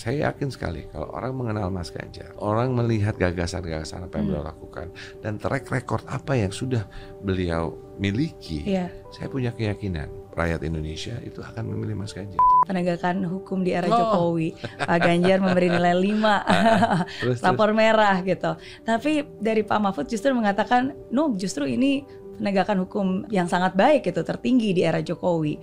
saya yakin sekali kalau orang mengenal Mas Ganjar, orang melihat gagasan-gagasan apa yang Hmm. beliau lakukan dan track record apa yang sudah beliau miliki, Iya. saya punya keyakinan rakyat Indonesia itu akan memilih Mas Ganjar. Penegakan hukum di era Oh. Jokowi, Pak Ganjar memberi nilai 5 Terus, terus rapor merah gitu. Tapi dari Pak Mahfud justru mengatakan, no, justru ini penegakan hukum yang sangat baik gitu, tertinggi di era Jokowi.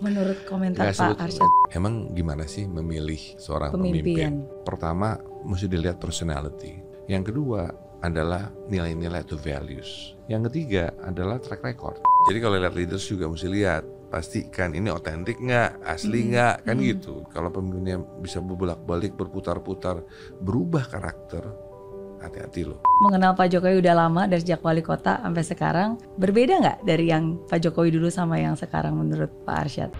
Menurut komentar Nggak Pak Arsyad, Emang gimana sih memilih seorang Pemimpin. pemimpin? Pertama, mesti dilihat personality. Yang kedua adalah nilai-nilai atau values. Yang ketiga adalah track record. Jadi kalau lihat leaders juga mesti lihat pastikan ini otentik nggak, asli Hmm. nggak, kan Hmm. gitu. Kalau pemimpinnya bisa berbolak-balik, berputar-putar, berubah karakter, hati-hati loh. mengenal Pak Jokowi udah lama dari sejak wali kota sampai sekarang, berbeda nggak dari yang Pak Jokowi dulu sama yang sekarang menurut Pak Arsyad?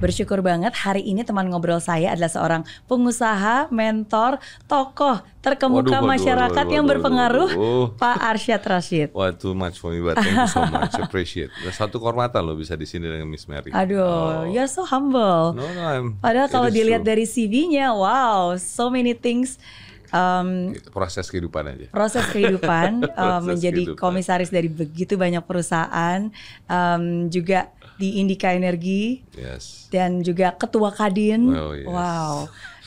Bersyukur banget hari ini teman ngobrol saya adalah seorang pengusaha, mentor, tokoh terkemuka Waduh, waduh, masyarakat waduh, yang waduh, berpengaruh, waduh. Pak Arsyad Rashid. Wah, too much for me, but thank you so much. Appreciate. Satu kehormatan loh bisa di sini dengan Miss Mary. Aduh, Oh. you're so humble. No, no, I'm, Padahal kalau dilihat true. dari CV-nya, wow, so many things. Um, proses kehidupan aja. proses kehidupan uh, Proses menjadi kehidupan. komisaris dari begitu banyak perusahaan, um, juga di Indika Energi Yes. dan juga ketua Kadin. Oh, yes. Wow.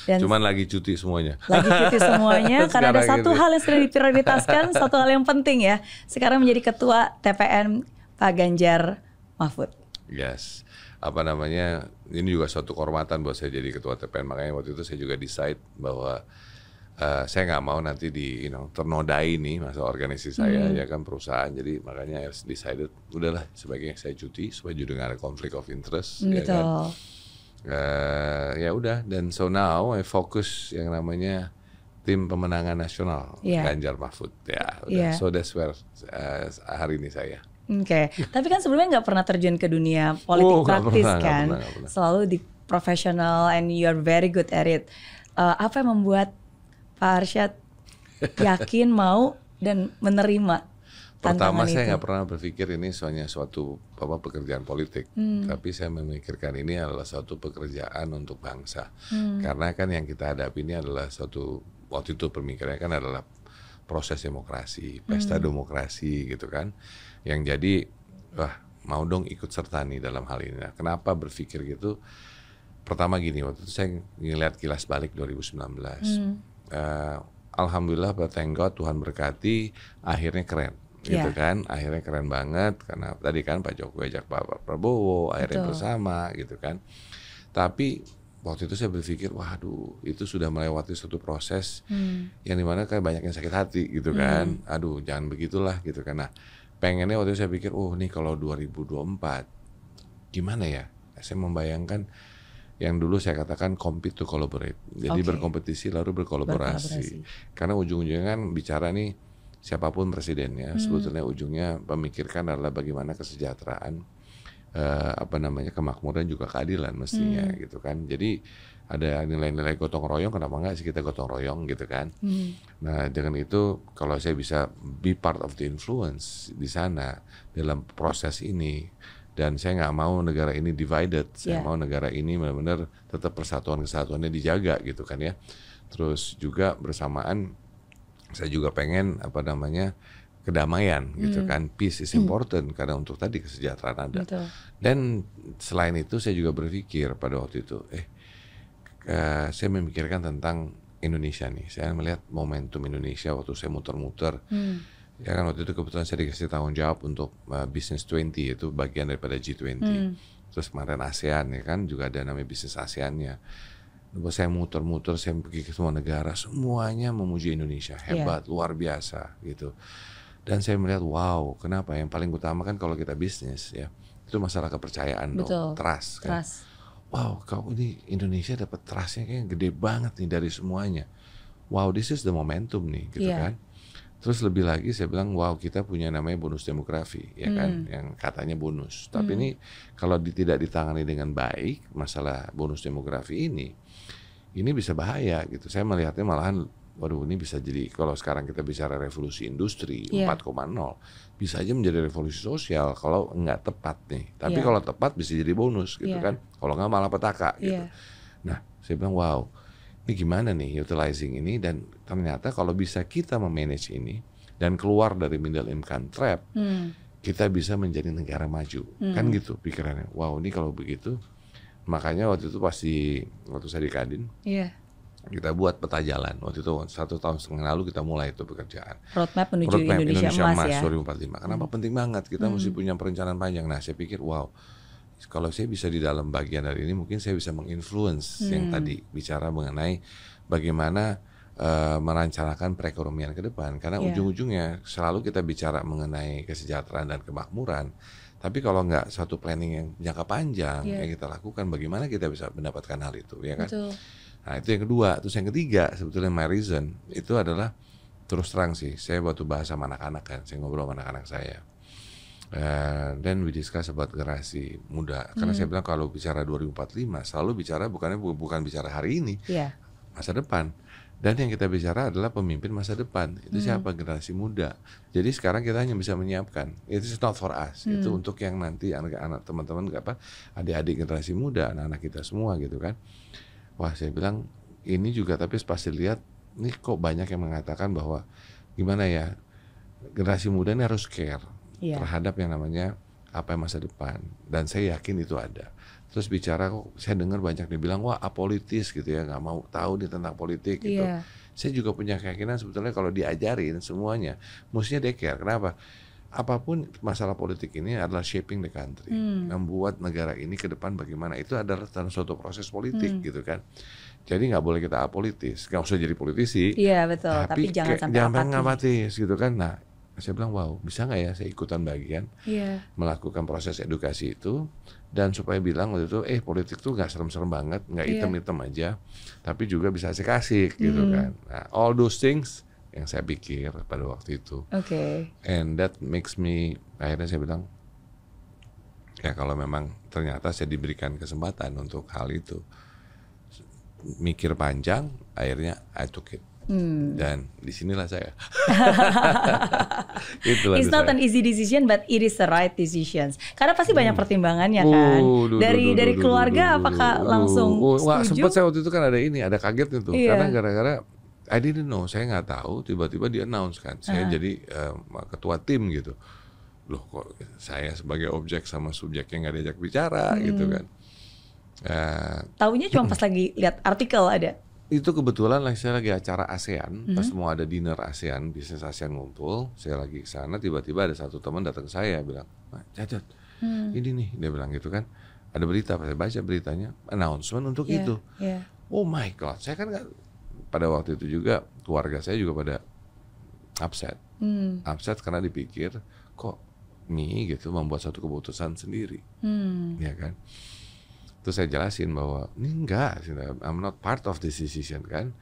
Dan Cuman lagi cuti semuanya. lagi cuti semuanya karena ada satu ini. hal yang sudah diprioritaskan, satu hal yang penting ya. Sekarang menjadi ketua TPN Pak Ganjar Mahfud. Yes. Apa namanya? Ini juga suatu kehormatan buat saya jadi ketua TPN. Makanya waktu itu saya juga decide bahwa eh, saya nggak mau nanti di you know, ternodai nih masa organisasi saya Hmm. ya kan perusahaan. Jadi makanya I decided udahlah sebaiknya saya cuti supaya juga nggak ada konflik of interest. ya kan? Betul. Eh, ya udah dan so now I fokus yang namanya tim pemenangan nasional Iya. Ganjar Mahfud ya udah Iya. so that's where eh, hari ini saya Oke, tapi kan sebelumnya nggak pernah terjun ke dunia politik Oh, praktis pernah, kan, pernah, nggak pernah. selalu di profesional and you're very good at it. Eh, apa yang membuat Pak Arsyad yakin mau dan menerima Pertama tantangan saya itu? nggak pernah berpikir ini soalnya suatu apa pekerjaan politik, Hmm. tapi saya memikirkan ini adalah suatu pekerjaan untuk bangsa. Hmm. Karena kan yang kita hadapi ini adalah suatu waktu itu pemikirannya kan adalah proses demokrasi, pesta Hmm. demokrasi gitu kan. Yang jadi wah mau dong ikut serta nih dalam hal ini. Nah, kenapa berpikir gitu? Pertama gini, waktu itu saya ngeliat kilas balik 2019. Hmm. Eh, Alhamdulillah, but thank God Tuhan berkati, akhirnya keren, gitu Iya. kan? Akhirnya keren banget karena tadi kan Pak Jokowi ajak Pak Prabowo, akhirnya Betul. bersama, gitu kan? Tapi waktu itu saya berpikir, waduh, itu sudah melewati suatu proses Hmm. yang di mana kan banyak yang sakit hati, gitu kan? Aduh, jangan begitulah, gitu kan? Nah, pengennya waktu itu saya pikir, oh, nih kalau 2024 gimana ya? Saya membayangkan yang dulu saya katakan compete to collaborate. Jadi Oke. berkompetisi lalu berkolaborasi. Berkolaborasi. Karena ujung-ujungnya kan bicara nih siapa pun presidennya, Hmm. sebetulnya ujungnya memikirkan adalah bagaimana kesejahteraan eh, apa namanya kemakmuran juga keadilan mestinya Hmm. gitu kan. Jadi ada nilai-nilai gotong royong kenapa enggak sih kita gotong royong gitu kan. Hmm. Nah, dengan itu kalau saya bisa be part of the influence di sana dalam proses ini dan saya nggak mau negara ini divided, saya Yeah. mau negara ini benar-benar tetap persatuan kesatuannya dijaga gitu kan ya. Terus juga bersamaan saya juga pengen apa namanya kedamaian gitu Hmm. kan, peace is important karena untuk tadi kesejahteraan ada. Betul. Dan selain itu saya juga berpikir pada waktu itu, eh eh, saya memikirkan tentang Indonesia nih. Saya melihat momentum Indonesia waktu saya muter-muter. Hmm. Ya kan waktu itu kebetulan saya dikasih tanggung jawab untuk uh, Business 20 itu bagian daripada G20. Hmm. Terus kemarin ASEAN ya kan juga ada namanya bisnis ASEAN-nya. Lalu saya muter-muter, saya pergi ke semua negara, semuanya memuji Indonesia, Iya. hebat, luar biasa gitu. Dan saya melihat, wow, kenapa? Yang paling utama kan kalau kita bisnis ya, itu masalah kepercayaan Betul. dong, trust kan. Trust. Wow, kau ini Indonesia dapat trustnya kayak gede banget nih dari semuanya. Wow, this is the momentum nih, gitu Iya. kan. Terus lebih lagi saya bilang, wow kita punya namanya bonus demografi, ya kan, Hmm. yang katanya bonus. Tapi Hmm. ini kalau di- tidak ditangani dengan baik, masalah bonus demografi ini, ini bisa bahaya gitu. Saya melihatnya malahan waduh ini bisa jadi kalau sekarang kita bicara revolusi industri Iya. 4,0 bisa aja menjadi revolusi sosial kalau nggak tepat nih. Tapi Iya. kalau tepat bisa jadi bonus gitu Iya. kan. Kalau nggak malah petaka gitu. Iya. Nah, saya bilang wow, ini gimana nih utilizing ini dan ternyata kalau bisa kita memanage ini dan keluar dari middle income trap, Hmm. kita bisa menjadi negara maju. Kan gitu pikirannya. Wow, ini kalau begitu makanya waktu itu pasti waktu saya di Kadin Iya. kita buat peta jalan. Waktu itu satu tahun setengah lalu kita mulai itu pekerjaan. Roadmap menuju Roadmap Indonesia, Emas, ya. 2045. Kenapa penting banget? Kita mesti punya perencanaan panjang. Nah, saya pikir wow, kalau saya bisa di dalam bagian dari ini, mungkin saya bisa menginfluence yang tadi bicara mengenai bagaimana eh, merencanakan perekonomian ke depan. Karena Iya. ujung-ujungnya selalu kita bicara mengenai kesejahteraan dan kemakmuran. Tapi kalau nggak suatu planning yang jangka panjang Iya. yang kita lakukan, bagaimana kita bisa mendapatkan hal itu, ya kan? Betul. Nah itu yang kedua, terus yang ketiga sebetulnya my reason itu adalah terus terang sih, saya waktu bahas sama anak-anak kan, saya ngobrol sama anak-anak saya. Eh, Dan we discuss about generasi muda, karena saya bilang kalau bicara 2045 selalu bicara bukannya bu- bukan bicara hari ini, Iya. masa depan. Dan yang kita bicara adalah pemimpin masa depan. Itu siapa generasi muda. Jadi sekarang kita hanya bisa menyiapkan. It is not for us. Itu untuk yang nanti anak-anak teman-teman apa adik-adik generasi muda, anak-anak kita semua gitu kan. Wah, saya bilang ini juga tapi pasti lihat ini kok banyak yang mengatakan bahwa gimana ya generasi muda ini harus care Iya. terhadap yang namanya apa yang masa depan. Dan saya yakin itu ada. Terus bicara kok saya dengar banyak dibilang wah apolitis gitu ya nggak mau tahu nih tentang politik gitu. Iya. saya juga punya keyakinan sebetulnya kalau diajarin semuanya mestinya care. Kenapa? Apa pun masalah politik ini adalah shaping the country. Hmm. membuat negara ini ke depan bagaimana. Itu adalah dalam suatu proses politik Hmm. gitu kan. Jadi nggak boleh kita apolitis. Nggak usah jadi politisi. Iya betul, tapi, jangan kayak- sampai jangan apatis. apatis gitu kan. Nah saya bilang wow bisa nggak ya saya ikutan bagian Iya. melakukan proses edukasi itu dan supaya bilang waktu itu eh politik tuh nggak serem-serem banget nggak Iya. hitam-hitam aja tapi juga bisa asik-asik gitu Hmm. kan nah all those things yang saya pikir pada waktu itu Oke. and that makes me akhirnya saya bilang ya kalau memang ternyata saya diberikan kesempatan untuk hal itu mikir panjang akhirnya I took it Hmm. dan di sinilah saya Itulah It's not saya. an easy decision, but it is the right decisions. Karena pasti banyak pertimbangannya kan. Oh, duh, dari duh, duh, dari keluarga apakah langsung wah, setuju? sempat saya waktu itu kan ada ini, ada kagetnya tuh. Iya. Karena gara-gara I didn't know, saya nggak tahu, tiba-tiba di announce kan, saya jadi eh, ketua tim gitu. Loh kok saya sebagai objek sama subjeknya nggak diajak bicara gitu Hmm. kan. Eh, Taunya cuma pas lagi lihat artikel ada. Itu kebetulan lah saya lagi acara ASEAN, Hmm. pas mau ada dinner ASEAN, bisnis ASEAN ngumpul, saya lagi ke sana, tiba-tiba ada satu teman datang ke saya bilang, "Nah, Cacat, Hmm. ini nih, dia bilang gitu kan, ada berita, saya baca beritanya, announcement untuk Iya, itu. iya. Oh my god, saya kan nggak pada waktu itu juga keluarga saya juga pada upset, Hmm. upset karena dipikir kok Mi gitu membuat satu keputusan sendiri, Hmm. ya kan? Terus saya jelasin bahwa ini enggak, I'm not part of this decision kan.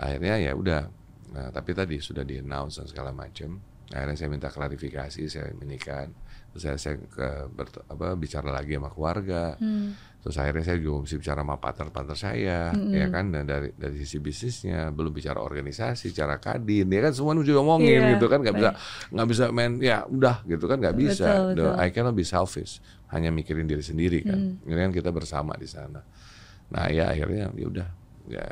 Akhirnya ya udah, nah, tapi tadi sudah di announce dan segala macam. Akhirnya saya minta klarifikasi, saya menikah. Terus saya, saya ke, bert- apa, bicara lagi sama keluarga. Hmm. Terus akhirnya saya juga mesti bicara sama partner-partner saya, ya kan, dan dari dari sisi bisnisnya, belum bicara organisasi, cara kadin, ya kan semua juga ngomongin Iya, gitu kan, nggak bisa nggak bisa main, ya udah gitu kan, nggak bisa. Betul, betul. I cannot be selfish, hanya mikirin diri sendiri kan. Hmm. Ini kan kita bersama di sana. Nah ya akhirnya ya udah, ya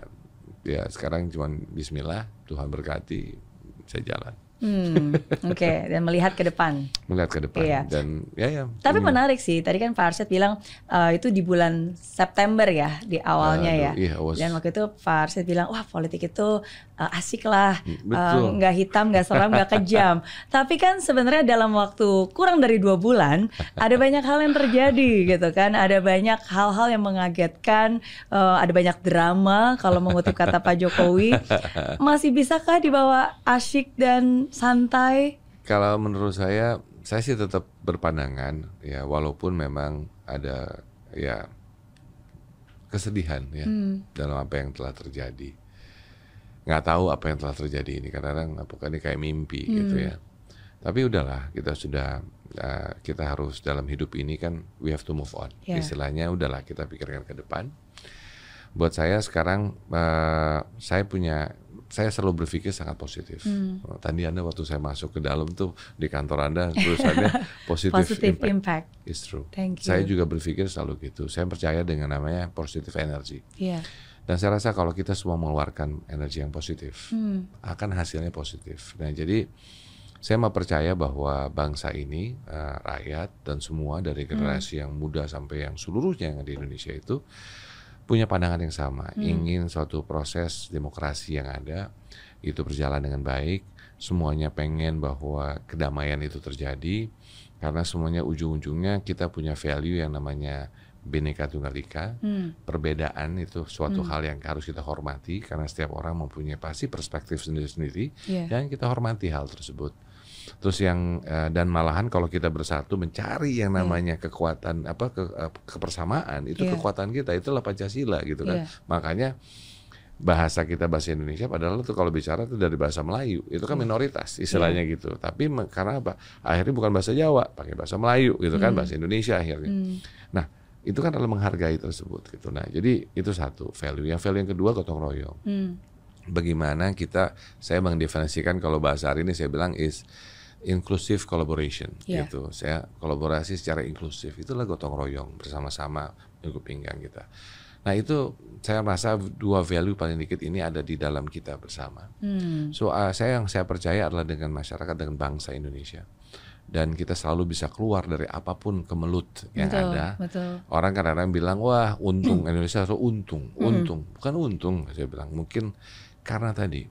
ya sekarang cuman Bismillah, Tuhan berkati, saya jalan, Hmm. Oke, dan melihat ke depan. melihat ke depan Iya. dan ya ya. Tapi ini. menarik sih, tadi kan Pak Arsyad bilang eh, itu di bulan September ya, di awalnya Aduh, ya. iya, was- Dan waktu itu Pak Arsyad bilang, wah politik itu eh, asik lah, Hmm, Eh, nggak hitam, nggak seram, nggak kejam. Tapi kan sebenarnya dalam waktu kurang dari dua bulan, ada banyak hal yang terjadi gitu kan, ada banyak hal-hal yang mengagetkan, eh, ada banyak drama kalau mengutip kata Pak Jokowi. Masih bisakah dibawa asyik dan santai? Kalau menurut saya, saya sih tetap berpandangan ya walaupun memang ada ya kesedihan ya Hmm. dalam apa yang telah terjadi. Nggak tahu apa yang telah terjadi ini kadang-kadang apakah ini kayak mimpi gitu Hmm. ya. Tapi udahlah kita sudah uh, kita harus dalam hidup ini kan we have to move on. Ya. Istilahnya udahlah kita pikirkan ke depan. Buat saya sekarang uh, saya punya saya selalu berpikir sangat positif. Hmm. Tadi Anda waktu saya masuk ke dalam tuh di kantor Anda tulisannya positive, Positive impact. impact. It's true. Thank you. Saya juga berpikir selalu gitu. Saya percaya dengan namanya positive energy. Iya. Dan saya rasa kalau kita semua mengeluarkan energi yang positif, Hmm. akan hasilnya positif. Nah, jadi saya mau percaya bahwa bangsa ini, eh, rakyat dan semua dari generasi yang muda sampai yang seluruhnya yang ada di Indonesia itu punya pandangan yang sama, ingin suatu proses demokrasi yang ada itu berjalan dengan baik, semuanya pengen bahwa kedamaian itu terjadi karena semuanya ujung-ujungnya kita punya value yang namanya Bhinneka Tunggal Ika. Hmm. Perbedaan itu suatu hal yang harus kita hormati karena setiap orang mempunyai pasti perspektif sendiri-sendiri Iya. dan kita hormati hal tersebut. Terus yang eh, dan malahan kalau kita bersatu mencari yang namanya kekuatan apa ke, eh, kebersamaan itu Iya. kekuatan kita itulah Pancasila gitu kan. Iya. Makanya bahasa kita bahasa Indonesia padahal tuh kalau bicara tuh dari bahasa Melayu itu kan minoritas istilahnya gitu. Tapi karena apa? Akhirnya bukan bahasa Jawa, pakai bahasa Melayu gitu kan, bahasa Indonesia akhirnya. Hmm. Nah, itu kan adalah menghargai tersebut gitu. Nah, jadi itu satu value. Yang value yang kedua gotong royong. Hmm. Bagaimana kita saya mendefinisikan kalau bahasa hari ini saya bilang is inclusive collaboration Iya. gitu. Saya kolaborasi secara inklusif itulah gotong royong bersama-sama minggu pinggang kita. Nah, itu saya merasa dua value paling dikit ini ada di dalam kita bersama. Hmm. So uh, saya yang saya percaya adalah dengan masyarakat dengan bangsa Indonesia dan kita selalu bisa keluar dari apa pun kemelut yang betul, ada. Betul. Orang kadang-kadang bilang wah untung Indonesia itu untung, untung bukan untung saya bilang mungkin karena tadi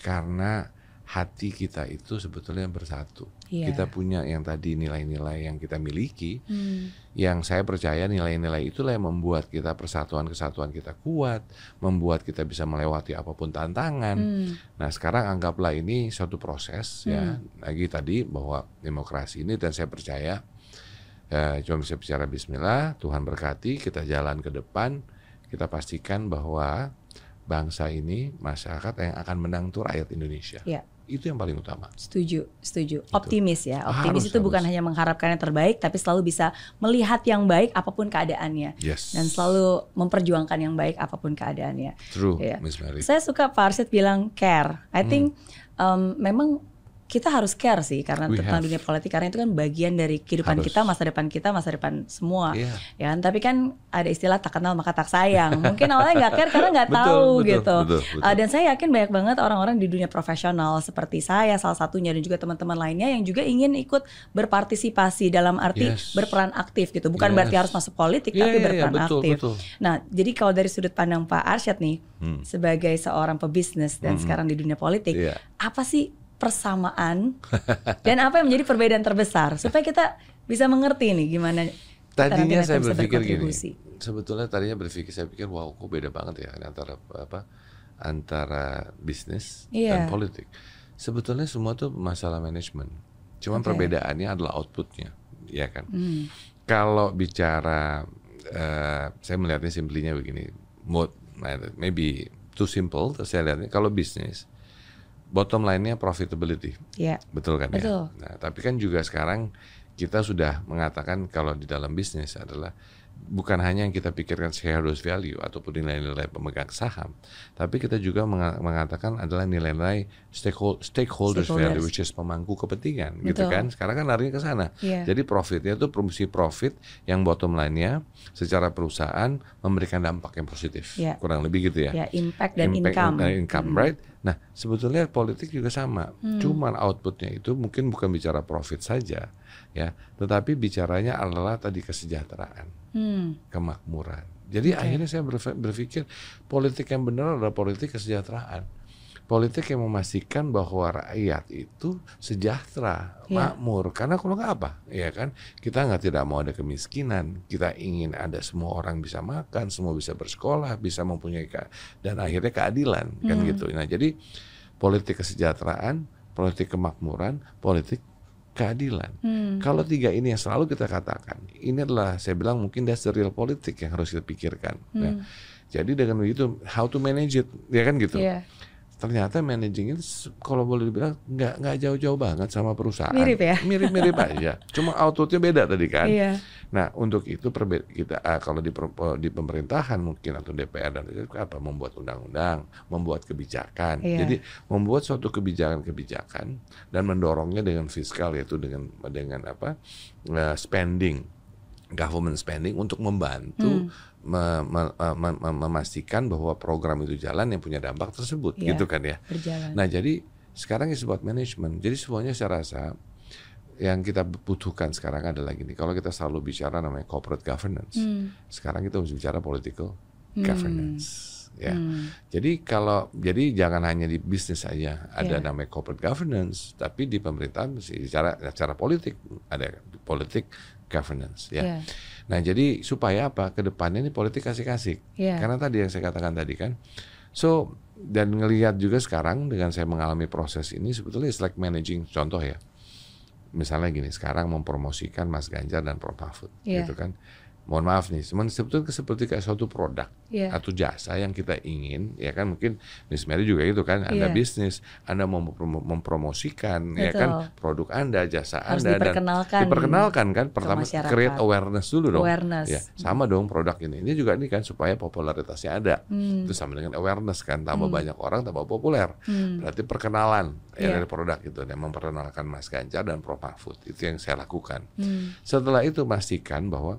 karena hati kita itu sebetulnya bersatu. Iya. Kita punya yang tadi nilai-nilai yang kita miliki, Hmm. yang saya percaya nilai-nilai itulah yang membuat kita persatuan kesatuan kita kuat, membuat kita bisa melewati apa pun tantangan. Hmm. Nah sekarang anggaplah ini suatu proses ya lagi tadi bahwa demokrasi ini dan saya percaya eh, cuma bisa bicara Bismillah Tuhan berkati kita jalan ke depan kita pastikan bahwa bangsa ini masyarakat yang akan menang tuh rakyat Indonesia Iya. Itu yang paling utama Setuju, setuju. Optimis ya. Optimis Harus, itu bukan harus. hanya mengharapkan yang terbaik, tapi selalu bisa melihat yang baik apa pun keadaannya. yes Dan selalu memperjuangkan yang baik apa pun keadaannya. true Iya. Miss Mary Saya suka Pak Arsyad bilang care. I Hmm. think um, memang kita harus care sih karena We tentang have. dunia politik karena itu kan bagian dari kehidupan Harus. kita, masa depan kita, masa depan semua. Iya. Ya, kan? tapi kan ada istilah tak kenal maka tak sayang. Mungkin awalnya nggak care karena nggak tahu betul, gitu. betul, betul. Uh, dan saya yakin banyak banget orang-orang di dunia profesional seperti saya salah satunya dan juga teman-teman lainnya yang juga ingin ikut berpartisipasi dalam arti Yes. berperan aktif gitu. Bukan Yes. berarti harus masuk politik Iya, tapi iya, iya, berperan betul, aktif. betul. Nah, jadi kalau dari sudut pandang Pak Arsyad nih Hmm. sebagai seorang pebisnis dan sekarang di dunia politik, Iya. apa sih persamaan dan apa yang menjadi perbedaan terbesar supaya kita bisa mengerti nih gimana Tadinya saya berpikir gini, sebetulnya tadinya berpikir saya pikir wow kok beda banget ya antara apa antara bisnis Iya. dan politik. Sebetulnya semua tuh masalah manajemen. Cuman Oke. perbedaannya adalah outputnya, ya kan. Hmm. Kalau bicara, eh, saya melihatnya simplinya begini, Mo- maybe too simple. Saya lihatnya kalau bisnis, bottom line-nya profitability. Ya, Betul kan Betul. ya? Nah, tapi kan juga sekarang kita sudah mengatakan kalau di dalam bisnis adalah bukan hanya yang kita pikirkan shareholders value ataupun nilai-nilai pemegang saham, tapi kita juga menga- mengatakan adalah nilai-nilai stakeholder, stakeholders, Stakeholders. value, which is pemangku kepentingan, gitu Betul. kan? Sekarang kan larinya ke sana. Iya. Jadi profitnya itu promosi profit yang bottom line-nya secara perusahaan memberikan dampak yang positif, Iya. kurang lebih gitu ya. ya impact dan Impact income. income, right? Nah, sebetulnya politik juga sama. Hmm. Cuman outputnya itu mungkin bukan bicara profit saja, ya, tetapi bicaranya adalah tadi kesejahteraan, Hmm. kemakmuran. Jadi akhirnya saya berpikir politik yang benar adalah politik kesejahteraan. Politik yang memastikan bahwa rakyat itu sejahtera, Iya. makmur. Karena kalau nggak apa, ya kan? Kita nggak tidak mau ada kemiskinan. Kita ingin ada semua orang bisa makan, semua bisa bersekolah, bisa mempunyai ke- dan akhirnya keadilan, kan Hmm. gitu. Nah, jadi politik kesejahteraan, politik kemakmuran, politik keadilan. Hmm. Kalau tiga ini yang selalu kita katakan, ini adalah saya bilang mungkin that's the real politik yang harus kita pikirkan. Nah, Hmm. jadi dengan begitu how to manage it, ya kan gitu. Iya. Ternyata managing itu se- kalau boleh dibilang nggak nggak jauh-jauh banget sama perusahaan. Mirip ya? Mirip-mirip aja. Cuma outputnya beda tadi kan. Iya. Nah untuk itu kita ah, kalau di, di pemerintahan mungkin atau DPR dan itu apa membuat undang-undang, membuat kebijakan. Iya. Jadi membuat suatu kebijakan-kebijakan dan mendorongnya dengan fiskal yaitu dengan dengan apa eh, spending government spending untuk membantu me- me- me- me- memastikan bahwa program itu jalan yang punya dampak tersebut Iya. gitu kan ya. Berjalan. Nah jadi sekarang is about management. Jadi semuanya saya rasa yang kita butuhkan sekarang adalah gini. Kalau kita selalu bicara namanya corporate governance, Hmm. sekarang kita harus bicara political Hmm. governance. Ya. Hmm. Jadi kalau jadi jangan hanya di bisnis saja ada Iya. namanya corporate governance, tapi di pemerintahan mesti secara secara politik ada politik governance. Ya. Iya. Nah jadi supaya apa? Ke depannya ini politik kasih-kasih. Iya. Karena tadi yang saya katakan tadi kan. So dan ngelihat juga sekarang dengan saya mengalami proses ini sebetulnya it's like managing contoh ya. Misalnya gini, sekarang mempromosikan Mas Ganjar dan Prof Mahfud Iya. gitu kan. Mohon maaf nih, cuman sebetulnya seperti kayak suatu produk Iya. atau jasa yang kita ingin, ya kan mungkin Miss Mary juga itu kan, Anda Iya. bisnis, Anda mau memprom- mempromosikan ya Betul. kan produk Anda, jasa Harus Anda diperkenalkan dan diperkenalkan kan pertama create awareness dulu dong. Awareness. Ya, sama dong produk ini. Ini juga ini kan supaya popularitasnya ada. Hmm. Itu sama dengan awareness kan, tambah banyak orang tambah populer. Hmm. Berarti perkenalan ya Iya. dari produk itu dan memperkenalkan Mas Ganjar dan Prof Mahfud. Itu yang saya lakukan. Hmm. Setelah itu pastikan bahwa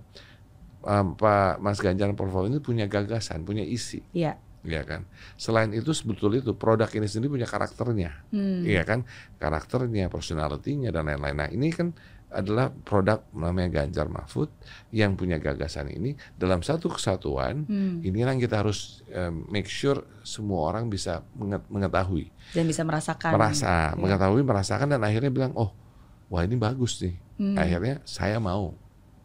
um, Pak Mas Ganjar Mahfud ini punya gagasan, punya isi, Iya. ya kan. Selain itu sebetulnya itu produk ini sendiri punya karakternya, Hmm. iya kan, karakternya, personalitinya dan lain-lain. Nah ini kan adalah produk namanya Ganjar Mahfud yang punya gagasan ini dalam satu kesatuan. Hmm. Inilah yang kita harus um, make sure semua orang bisa menget- mengetahui, Dan bisa merasakan. merasa, Iya. mengetahui, merasakan dan akhirnya bilang, oh, wah ini bagus nih. Hmm. Akhirnya saya mau,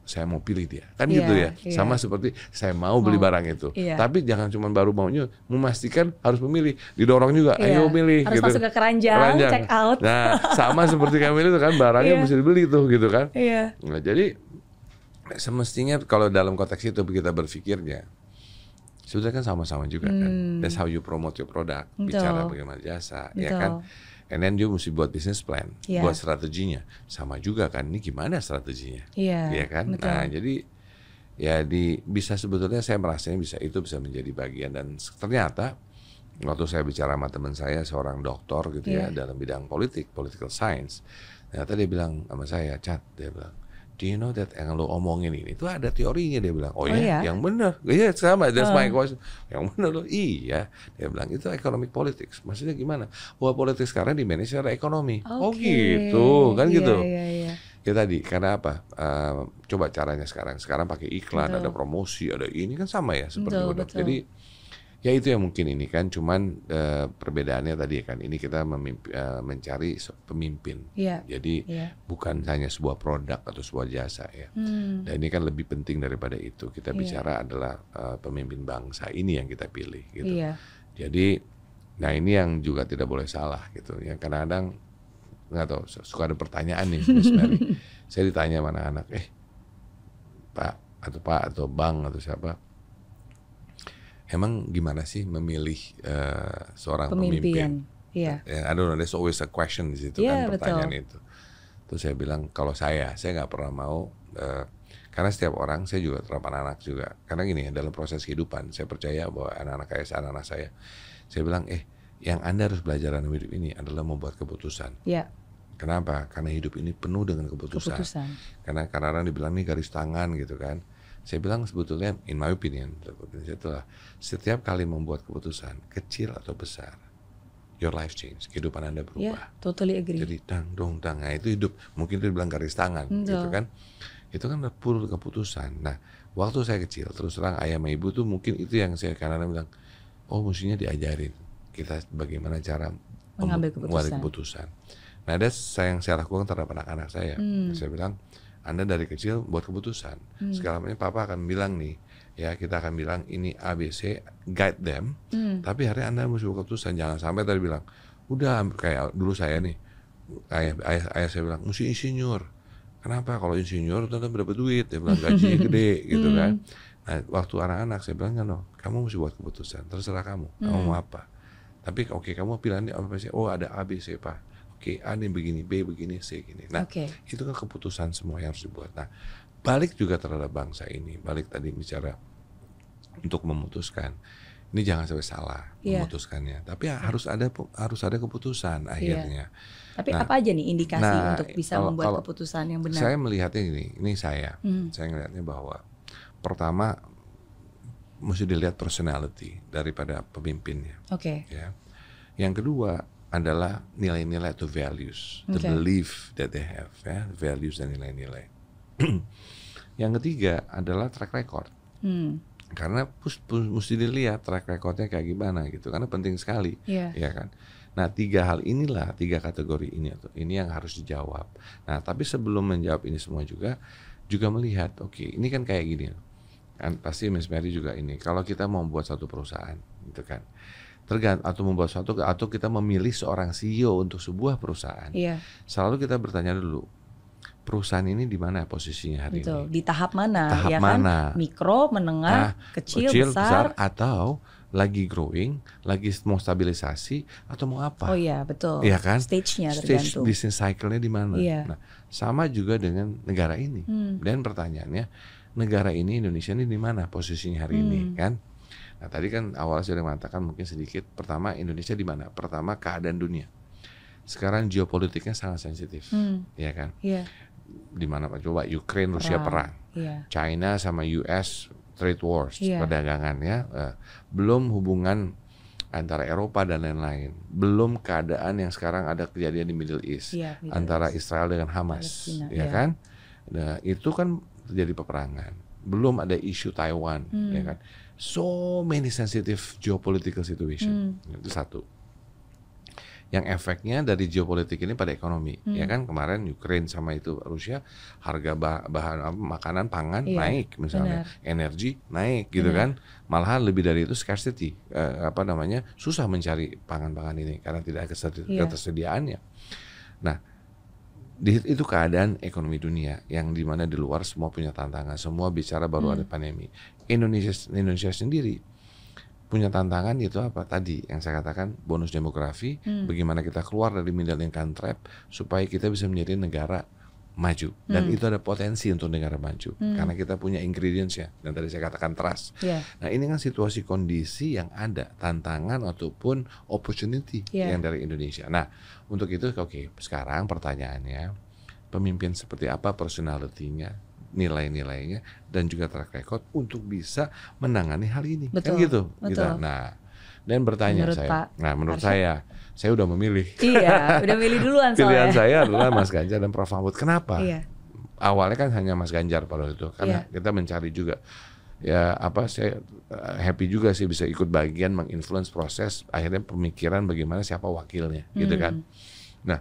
saya mau pilih dia, kan Iya, gitu ya. iya. Sama seperti saya mau beli barang itu. Iya. Tapi jangan cuma baru maunya, memastikan harus memilih, didorong juga, Iya. ayo milih. Harus gitu. masuk ke keranjang, Keranjang. check out. Nah, sama seperti kami itu kan barangnya Iya. mesti dibeli tuh gitu kan. Iya. Nah, jadi semestinya kalau dalam konteks itu kita berpikirnya sudah kan sama-sama juga kan. That's how you promote your product, Hmm. Betul. bicara bagaimana jasa, ya Betul. kan. And then you mesti buat business plan, Iya. buat strateginya. Sama juga kan, ini gimana strateginya? Iya. Iya kan? Betul. Nah, jadi ya di bisa sebetulnya saya merasanya bisa itu bisa menjadi bagian dan ternyata waktu saya bicara sama teman saya seorang doktor gitu ya Iya. dalam bidang politik, political science. Ternyata dia bilang sama saya, "Cat," dia bilang, "Do you know that yang lo omongin ini itu ada teorinya?" Dia bilang, "Oh, Oh, ya, iya? yang benar." Iya, sama, that's my question. Yang benar loh. Iya. Dia bilang, "Itu economic politics." Maksudnya gimana? Bahwa politik sekarang di manage secara ekonomi. Oh, Oke. gitu, kan Iya, gitu. Iya, iya. Ya tadi karena apa? Eh, coba caranya sekarang. Sekarang pakai iklan, Betul. ada promosi, ada ini kan sama ya seperti Betul, betul. Jadi ya itu yang mungkin ini kan. Cuman eh, perbedaannya tadi kan. Ini kita memimpi- eh, mencari pemimpin. Iya. Jadi Iya. bukan hanya sebuah produk atau sebuah jasa ya. Hmm. Dan ini kan lebih penting daripada itu. Kita Iya. bicara adalah eh, pemimpin bangsa ini yang kita pilih gitu. Iya. Jadi, nah ini yang juga tidak boleh salah gitu. Yang kadang-kadang nggak tahu su- suka ada pertanyaan nih, Miss Mary. Saya ditanya mana anak, eh Pak atau Pak atau Bang atau siapa, emang gimana sih memilih eh, seorang pemimpin? Pemimpin. Iya. Ya, I don't know, there's always a question di situ Iya, kan pertanyaan betul. itu. Terus saya bilang kalau saya, saya nggak pernah mau eh, karena setiap orang saya juga terapan anak juga. Karena gini ya dalam proses kehidupan saya percaya bahwa anak-anak saya, anak-anak saya, saya bilang eh yang anda harus belajar dalam hidup ini adalah membuat keputusan. Iya. Kenapa? Karena hidup ini penuh dengan keputusan. Keputusan. Karena karena orang dibilang nih garis tangan gitu kan. Saya bilang sebetulnya in my opinion, itulah setiap kali membuat keputusan kecil atau besar, your life change, kehidupan anda berubah. Iya. Totally agree. Jadi dang dong dang, nah itu hidup. Mungkin itu dibilang garis tangan, Betul. gitu kan? Itu kan full keputusan. Nah, waktu saya kecil, terus terang ayah sama ibu tuh mungkin itu yang saya karena bilang, oh mestinya diajarin kita bagaimana cara Mengambil keputusan. keputusan. Nah, ada saya yang saya lakukan terhadap anak-anak saya. Hmm. Saya bilang, anda dari kecil buat keputusan. Segala macam papa akan bilang nih, ya kita akan bilang ini ABC, guide them. Hmm. Tapi hari anda mesti buat keputusan. Jangan sampai tadi bilang, udah kayak dulu saya nih, ayah, ayah, ayah saya bilang, mesti insinyur. Kenapa? Kalau insinyur tetap dapat duit, dia bilang gajinya gede gitu kan. Nah, waktu anak-anak saya bilang, no, kamu mesti buat keputusan, terserah kamu, kamu mau apa. Tapi oke kamu pilihannya apa sih? Oh ada A B C pak. Oke A ini begini, B begini, C gini. Nah Oke. itu kan keputusan semua yang harus dibuat. Nah balik juga terhadap bangsa ini. Balik tadi bicara untuk memutuskan. Ini jangan sampai salah Iya. memutuskannya. Tapi harus ada harus ada keputusan akhirnya. Tapi Nah, apa aja nih indikasi nah, untuk bisa kalau- membuat kalau keputusan yang benar? Saya melihatnya ini, ini saya. Hmm. Saya melihatnya bahwa pertama mesti dilihat personality daripada pemimpinnya, Oke. ya. Yang kedua adalah nilai-nilai atau values, the Oke. belief that they have, ya, values dan nilai-nilai. Yang ketiga adalah track record. Hmm. Karena pus- pus- mesti dilihat track recordnya kayak gimana gitu, karena penting sekali, Iya. ya kan. Nah tiga hal inilah tiga kategori ini atau ini yang harus dijawab. Nah tapi sebelum menjawab ini semua juga juga melihat, oke ini kan kayak gini, kan pasti Miss Mary juga ini. Kalau kita mau membuat satu perusahaan, gitu kan, tergant atau membuat suatu atau kita memilih seorang CEO untuk sebuah perusahaan, Iya, selalu kita bertanya dulu, perusahaan ini di mana posisinya hari betul. ini? Di tahap mana? Tahap ya mana? kan? Mikro, menengah, Nah, kecil, besar. atau lagi growing, lagi mau stabilisasi atau mau apa? Oh iya, betul. Iya kan? Stage-nya Stage tergantung. business cycle-nya di mana? Iya. Nah, sama juga dengan negara ini. Hmm. Dan pertanyaannya, negara ini Indonesia ini di mana posisinya hari ini, Hmm. kan? Nah, tadi kan awal saya sudah mengatakan mungkin sedikit. Pertama, Indonesia di mana? Pertama, keadaan dunia. Sekarang geopolitiknya sangat sensitif, Hmm. ya kan? Iya, Di mana Pak? Coba Ukraine, Rusia perang. Iya. China sama US trade wars, Iya. perdagangan ya. Eh, belum hubungan antara Eropa dan lain-lain. Belum keadaan yang sekarang ada kejadian di Middle East Iya, Middle antara East. Israel dengan Hamas, Palestina, ya iya. kan? Nah, itu kan terjadi peperangan. Belum ada isu Taiwan, Hmm. ya kan? So many sensitive geopolitical situation. Hmm. Itu satu. Yang efeknya dari geopolitik ini pada ekonomi, Hmm. ya kan? Kemarin Ukraine sama itu Rusia harga bah- bahan apa, makanan pangan Iya, naik misalnya, energi naik gitu Benar. kan? Malahan lebih dari itu scarcity, eh, apa namanya? susah mencari pangan-pangan ini karena tidak ada Iya. ketersediaannya. Nah, di- itu keadaan ekonomi dunia yang di mana di luar semua punya tantangan, semua bicara baru Hmm. ada pandemi. Indonesia Indonesia sendiri punya tantangan itu apa tadi yang saya katakan bonus demografi, Hmm. bagaimana kita keluar dari middle income trap supaya kita bisa menjadi negara maju dan Hmm. itu ada potensi untuk negara maju Hmm. karena kita punya ingredients-nya dan tadi saya katakan trust. Iya. Nah ini kan situasi kondisi yang ada tantangan ataupun opportunity Iya. yang dari Indonesia. Nah untuk itu oke sekarang pertanyaannya pemimpin seperti apa personality-nya, nilai-nilainya dan juga track record untuk bisa menangani hal ini. Kan Betul, gitu. betul. Gitu. Nah dan bertanya Menurut saya, Pak nah menurut Arsyad? saya saya udah memilih. Iya, udah milih duluan Pilihan soalnya. saya adalah Mas Ganjar dan Prof Mahfud. Kenapa? Iya. awalnya kan hanya Mas Ganjar pada itu karena Iya. kita mencari juga ya apa saya uh, happy juga sih bisa ikut bagian menginfluence proses akhirnya pemikiran bagaimana siapa wakilnya gitu Hmm. kan nah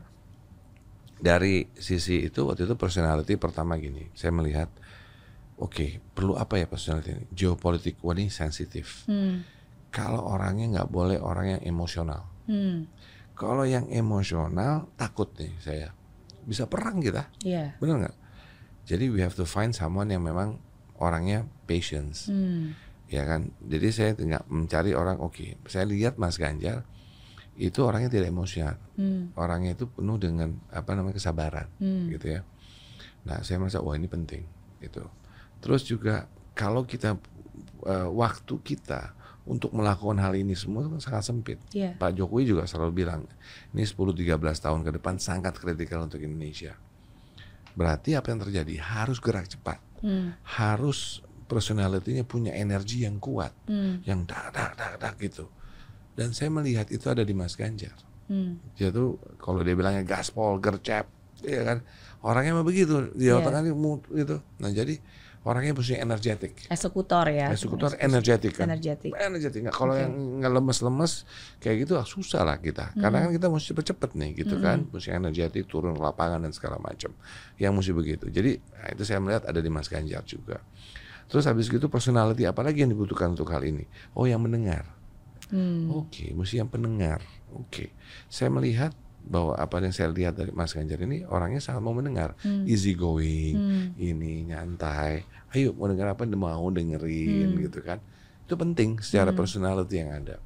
dari sisi itu waktu itu personality pertama gini saya melihat oke perlu apa ya personality ini geopolitik ini sensitif Hmm. kalau orangnya nggak boleh orang yang emosional Hmm. Kalau yang emosional takut nih saya bisa perang kita Iya. Bener nggak? Jadi we have to find someone yang memang orangnya patience, Hmm. ya kan? Jadi saya tinggal mencari orang oke. Saya lihat Mas Ganjar itu orangnya tidak emosional, Hmm. orangnya itu penuh dengan apa namanya kesabaran, Hmm. gitu ya. Nah saya merasa wah ini penting, itu. Terus juga kalau kita eh, waktu kita untuk melakukan hal ini semua kan sangat sempit. Iya. Pak Jokowi juga selalu bilang ini 10-13 tahun ke depan sangat kritikal untuk Indonesia. Berarti apa yang terjadi harus gerak cepat, Hmm. harus personality-nya punya energi yang kuat, Hmm. yang dak dak dak dak gitu. Dan saya melihat itu ada di Mas Ganjar. Hmm. Dia tuh kalau dia bilangnya gaspol, gercep, ya kan orangnya mah begitu Iya. otak gitu. Nah jadi orangnya punya energetik. Eksekutor ya. Eksekutor energetik kan. Energetik. Energetik. Nggak, kalau Oke. yang nggak lemes-lemes kayak gitu ah, susah lah kita. Karena Hmm. kan kita mesti cepet-cepet nih gitu kan. Mesti energetik turun ke lapangan dan segala macam. Yang mesti begitu. Jadi nah, itu saya melihat ada di Mas Ganjar juga. Terus habis gitu personality apalagi yang dibutuhkan untuk hal ini? Oh yang mendengar. Hmm. Oke, mesti yang pendengar. Oke. Saya melihat bahwa apa yang saya lihat dari Mas Ganjar ini orangnya sangat mau mendengar, Hmm. easy going, Hmm. ini nyantai. Ayo mau dengar apa mau dengerin Hmm. gitu kan. Itu penting secara Hmm. personality yang ada.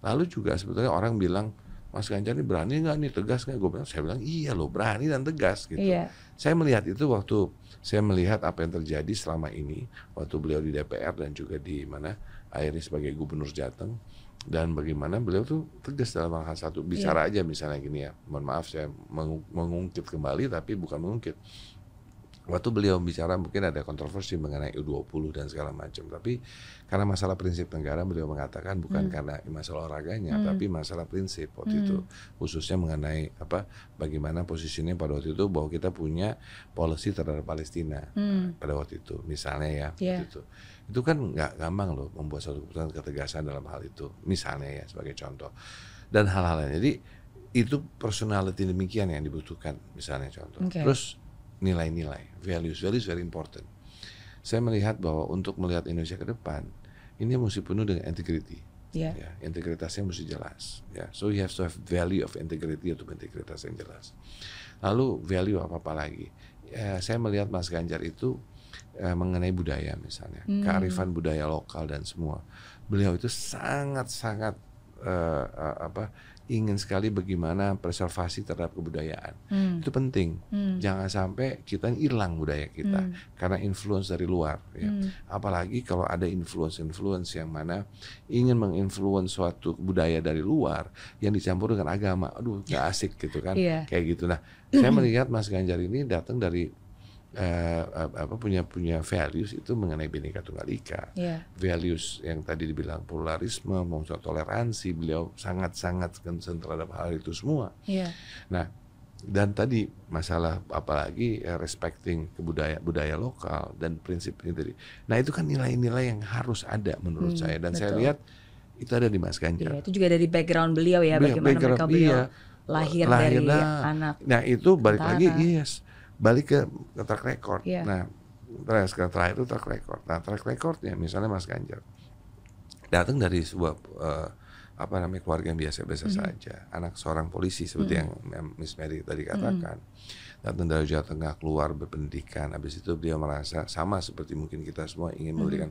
Lalu juga sebetulnya orang bilang Mas Ganjar ini berani nggak nih tegas nggak? Gue bilang, saya bilang iya loh berani dan tegas gitu. Iya. Saya melihat itu waktu saya melihat apa yang terjadi selama ini waktu beliau di DPR dan juga di mana akhirnya sebagai gubernur Jateng dan bagaimana beliau tuh tegas dalam hal satu bicara aja misalnya gini ya. Mohon maaf saya mengu- mengungkit kembali tapi bukan mengungkit. Waktu beliau bicara mungkin ada kontroversi mengenai U20 dan segala macam, tapi karena masalah prinsip negara beliau mengatakan bukan karena masalah olahraganya, tapi masalah prinsip waktu itu khususnya mengenai apa bagaimana posisinya pada waktu itu bahwa kita punya policy terhadap Palestina pada waktu itu misalnya ya Iya. waktu itu itu kan nggak gampang loh membuat suatu keputusan ketegasan dalam hal itu misalnya ya sebagai contoh. Dan hal-hal lain. Jadi itu personality demikian yang dibutuhkan misalnya contoh. Oke. terus nilai-nilai values. Values very important. Saya melihat bahwa untuk melihat Indonesia ke depan ini mesti penuh dengan integrity. Iya. ya integritasnya mesti jelas. Ya so you have to have value of integrity atau integritas yang jelas. Lalu value apa apa lagi? Ya, saya melihat Mas Ganjar itu eh, mengenai budaya misalnya. Kearifan budaya lokal dan semua. Beliau itu sangat sangat eh, eh, apa ingin sekali bagaimana preservasi terhadap kebudayaan. Itu penting. Jangan sampai kita hilang budaya kita karena influence dari luar ya. Apalagi kalau ada influence influence yang mana ingin menginfluence suatu budaya dari luar yang dicampur dengan agama. Aduh nggak asik gitu kan. Iya. kayak gitu. Nah saya melihat Mas Ganjar ini datang dari eh, apa punya punya values itu mengenai Bhinneka Tunggal Ika Iya. values yang tadi dibilang pluralisme, maupun toleransi, beliau sangat-sangat concern terhadap hal itu semua. Iya. Nah, dan tadi masalah apalagi eh, respecting kebudaya budaya lokal dan prinsip ini tadi. Nah, itu kan nilai-nilai yang harus ada menurut Hmm, saya dan saya betul. lihat itu ada di Mas Ganjar. Iya, itu juga dari background beliau ya, Beliau- bagaimana background, mereka beliau iya. lahir, Lahir, dari nah. anak. Nah, itu balik Tentara. lagi yes, balik ke, ke track record. Iya. Nah, terakhir sekarang terakhir itu track record. Nah, track recordnya misalnya Mas Ganjar datang dari sebuah eh, apa namanya keluarga yang biasa-biasa Mm-hmm. saja, anak seorang polisi seperti yang Mem- Miss Mary tadi katakan. Datang dari Jawa Tengah keluar berpendidikan, habis itu beliau merasa sama seperti mungkin kita semua ingin memberikan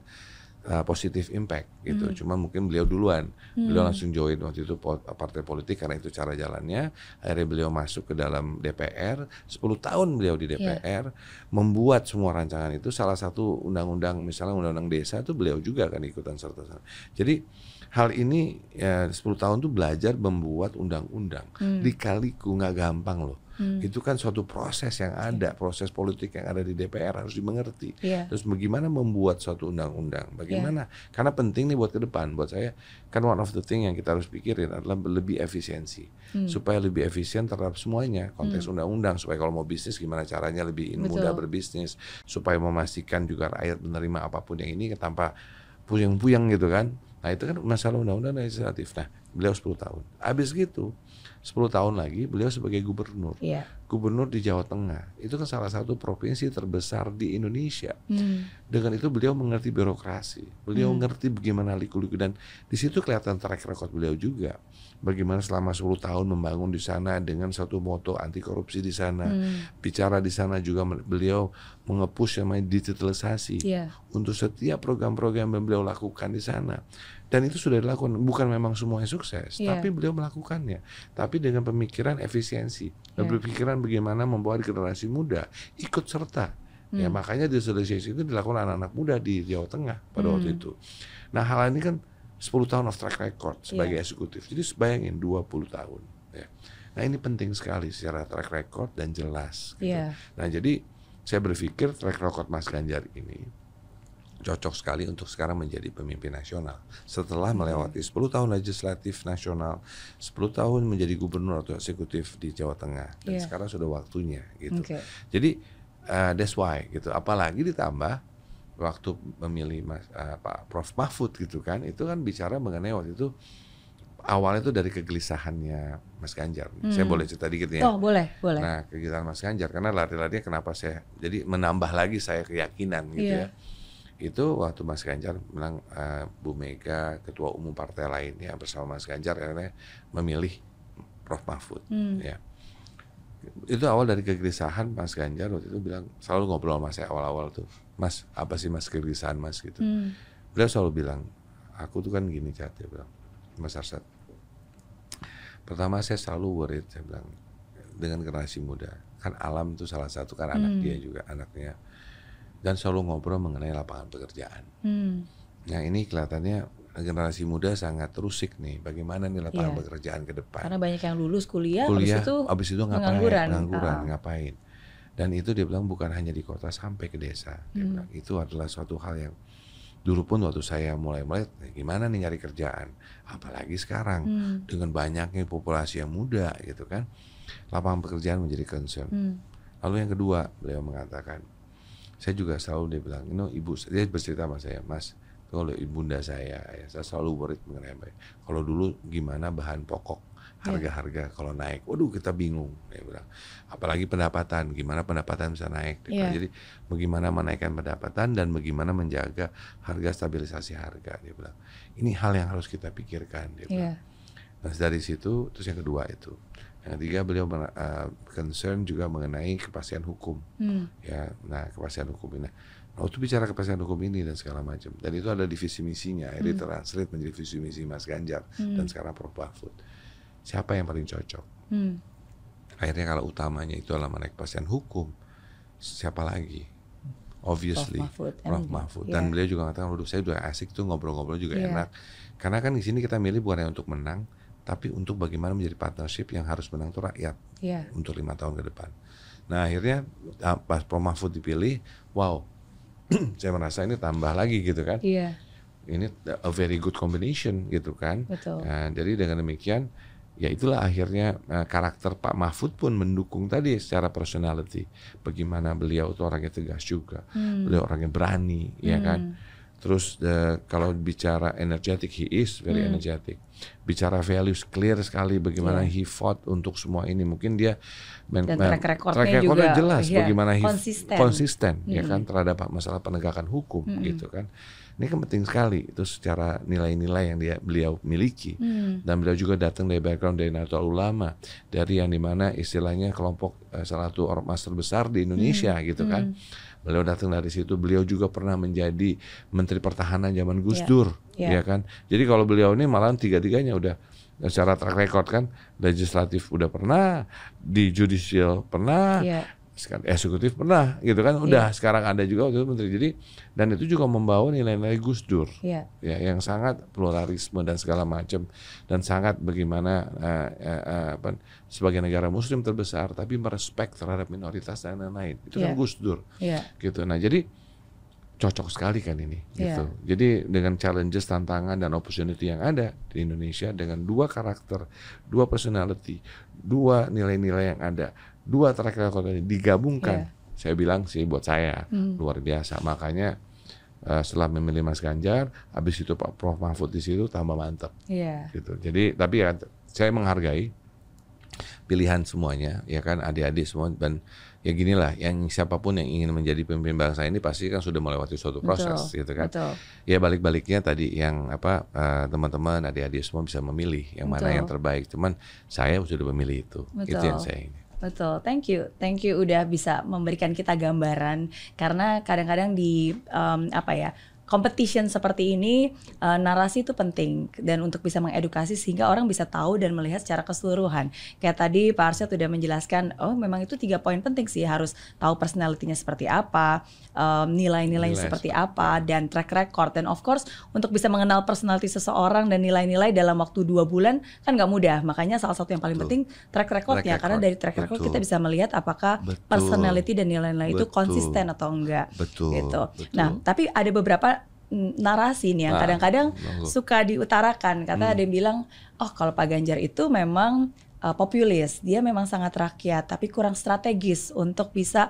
uh, positif impact gitu. Cuma mungkin beliau duluan, beliau langsung join waktu itu partai politik karena itu cara jalannya. Akhirnya beliau masuk ke dalam DPR, 10 tahun beliau di DPR, membuat semua rancangan itu. Salah satu undang-undang, misalnya undang-undang desa itu beliau juga kan ikutan serta. Jadi hal ini ya 10 tahun tuh belajar membuat undang-undang. Dikaliku nggak gampang loh. Itu kan suatu proses yang ada, proses politik yang ada di DPR harus dimengerti. Iya. Terus bagaimana membuat suatu undang-undang? Bagaimana? Karena penting nih buat ke depan. Buat saya kan one of the thing yang kita harus pikirin adalah lebih efisiensi. Supaya lebih efisien terhadap semuanya. Konteks undang-undang supaya kalau mau bisnis gimana caranya lebih Betul. mudah berbisnis, supaya memastikan juga rakyat menerima apa pun yang ini tanpa puyeng-puyeng gitu kan. Nah, itu kan masalah undang-undang legislatif. Nah, beliau 10 tahun. Habis gitu 10 tahun lagi beliau sebagai gubernur Iya. gubernur di Jawa Tengah itu kan salah satu provinsi terbesar di Indonesia. Hmm. Dengan itu beliau mengerti birokrasi, beliau ngerti bagaimana liku-liku dan di situ kelihatan track record beliau juga. Bagaimana selama 10 tahun membangun di sana dengan satu moto anti korupsi di sana. Bicara di sana juga beliau mengepush yang namanya digitalisasi Iya. untuk setiap program-program yang beliau lakukan di sana. Dan itu sudah dilakukan, bukan memang semuanya sukses, Iya. tapi beliau melakukannya. Tapi dengan pemikiran efisiensi, dan Iya. berpikiran bagaimana membawa generasi muda ikut serta. Ya Hmm. makanya digitalisasi itu dilakukan anak-anak muda di Jawa Tengah pada waktu Hmm. itu. Nah hal ini kan 10 tahun of track record sebagai Iya. eksekutif. Jadi bayangin 20 tahun. Ya. Nah ini penting sekali secara track record dan jelas. Gitu. Iya. Nah jadi saya berpikir track record Mas Ganjar ini cocok sekali untuk sekarang menjadi pemimpin nasional. Setelah melewati 10 tahun legislatif nasional, 10 tahun menjadi gubernur atau eksekutif di Jawa Tengah dan Iya. sekarang sudah waktunya gitu. Oke. Jadi uh, that's why gitu. Apalagi ditambah waktu memilih Mas uh, Pak Prof Mahfud gitu kan, itu kan bicara mengenai waktu itu awalnya itu dari kegelisahannya Mas Ganjar. Saya boleh cerita dikit ya. Oh, boleh, boleh. Nah, kegiatan Mas Ganjar karena lari-larinya kenapa saya jadi menambah lagi saya keyakinan gitu Iya. ya. Itu waktu Mas Ganjar bilang eh, Bu Mega, ketua umum partai lainnya bersama Mas Ganjar akhirnya memilih Prof Mahfud Hmm. ya. Itu awal dari kegelisahan Mas Ganjar waktu itu bilang selalu ngobrol sama saya awal-awal tuh. Mas, apa sih Mas kegelisahan Mas gitu. Hmm. Beliau selalu bilang, aku tuh kan gini Cat, dia bilang, Mas Arsad, Pertama saya selalu worried, saya bilang dengan generasi muda. Kan alam itu salah satu kan anak Hmm. dia juga anaknya. Dan selalu ngobrol mengenai lapangan pekerjaan. Hmm. Nah ini kelihatannya generasi muda sangat terusik nih. Bagaimana nih lapangan Iya. pekerjaan ke depan? Karena banyak yang lulus kuliah, Kuliah, habis itu abis itu ngapain? pengangguran. Pengangguran, Ah. ngapain? Dan itu dia bilang bukan hanya di kota sampai ke desa. Dia Hmm. bilang, itu adalah suatu hal yang dulu pun waktu saya mulai-mulai "Eh, gimana nih nyari kerjaan, apalagi sekarang Hmm. dengan banyaknya populasi yang muda gitu kan, lapangan pekerjaan menjadi concern. Hmm. Lalu yang kedua beliau mengatakan, saya juga selalu dia bilang, ini ibu dia bercerita sama saya, mas kalau ibunda saya, ya, saya selalu worried mengenai apa ya. Kalau dulu gimana bahan pokok harga-harga kalau naik, waduh kita bingung, dia bilang. Apalagi pendapatan, gimana pendapatan bisa naik. Dia. Iya. Jadi bagaimana menaikkan pendapatan dan bagaimana menjaga harga stabilisasi harga, dia bilang. Ini hal yang harus kita pikirkan, dia bilang. Iya. Nah dari situ terus yang kedua itu, yang ketiga beliau uh, concern juga mengenai kepastian hukum, Hmm. ya. Nah kepastian hukum ini, nah, waktu bicara kepastian hukum ini dan segala macam, dan itu ada di visi misinya, akhirnya translate menjadi visi misi Mas Ganjar Hmm. dan sekarang Prof Mahfud. Siapa yang paling cocok? Hmm. Akhirnya kalau utamanya itu adalah mengenai kepastian hukum, siapa lagi? Obviously Mahfud. Prof Mahfud. iya. Dan beliau juga mengatakan, waduh saya udah asik tuh ngobrol-ngobrol juga Iya. enak. Karena kan di sini kita milih bukan hanya untuk menang, tapi untuk bagaimana menjadi partnership yang harus menang tuh rakyat Iya. untuk lima tahun ke depan. Nah akhirnya ah, pas Prof Mahfud dipilih, wow, saya merasa ini tambah lagi gitu kan. Iya. Ini a very good combination gitu kan. Betul. Nah, jadi dengan demikian, ya itulah akhirnya eh, karakter Pak Mahfud pun mendukung tadi secara personality. Bagaimana beliau itu orangnya tegas juga, Hmm. beliau orangnya berani, ya kan. Terus eh, kalau bicara energetic, he is very Hmm. energetic. Bicara values clear sekali bagaimana he fought untuk semua ini. Mungkin dia men-. Dan track recordnya track recordnya juga, jelas iya, bagaimana he konsisten. ya Mm-mm. kan terhadap masalah penegakan hukum Mm-mm. gitu kan. Ini kan penting sekali itu secara nilai-nilai yang dia beliau miliki Hmm. dan beliau juga datang dari background dari Nahdlatul Ulama dari yang di mana istilahnya kelompok eh, salah satu ormas terbesar di Indonesia Hmm. gitu kan beliau datang dari situ beliau juga pernah menjadi Menteri Pertahanan zaman Gus Iya. Dur Iya. ya kan jadi kalau beliau ini malah tiga-tiganya udah secara track record kan legislatif udah pernah di judicial pernah Iya. Eksekutif pernah gitu kan? Udah sekarang ada juga waktu itu menteri. Jadi dan itu juga membawa nilai-nilai Gus Dur. Iya. ya yang sangat pluralisme dan segala macam. Dan sangat bagaimana eh, eh, eh, apa, sebagai negara muslim terbesar tapi merespek terhadap minoritas dan lain-lain. Itu kan Iya. Gus Dur. Iya. gitu. Nah jadi cocok sekali kan ini Iya. gitu. Jadi dengan challenges tantangan dan opportunity yang ada di Indonesia dengan dua karakter dua personality dua nilai-nilai yang ada dua track record ini digabungkan Iya. saya bilang sih buat saya Hmm. luar biasa makanya eh, setelah memilih Mas Ganjar habis itu Pak Prof Mahfud di situ tambah mantap Iya. gitu jadi tapi ya saya menghargai pilihan semuanya ya kan adik-adik semua dan ya gini lah yang siapa pun yang ingin menjadi pemimpin bangsa ini pasti kan sudah melewati suatu proses Betul. gitu kan Betul. ya balik-baliknya tadi yang apa eh, teman-teman adik-adik semua bisa memilih yang mana Betul. yang terbaik cuman saya sudah memilih itu itu Betul. yang saya ini Betul, thank you, thank you udah bisa memberikan kita gambaran. Karena kadang-kadang di um, apa ya competition seperti ini uh, narasi itu penting dan untuk bisa mengedukasi sehingga orang bisa tahu dan melihat secara keseluruhan. Kayak tadi Pak Arsyad sudah menjelaskan, oh memang itu tiga poin penting sih harus tahu personalitinya seperti apa, um, nilai-nilai Nilai seperti seperti apa dan track record dan of course untuk bisa mengenal personality seseorang dan nilai-nilai dalam waktu dua bulan kan nggak mudah. Makanya salah satu yang paling Betul. penting track recordnya Track karena record. dari track record Betul. kita bisa melihat apakah Betul. personality dan nilai-nilai itu konsisten atau enggak betul gitu. betul. Nah, tapi ada beberapa narasi nih yang Nah, kadang-kadang monggo. suka diutarakan. Kata ada yang bilang, "Oh, kalau Pak Ganjar itu memang uh, populis, dia memang sangat rakyat, tapi kurang strategis untuk bisa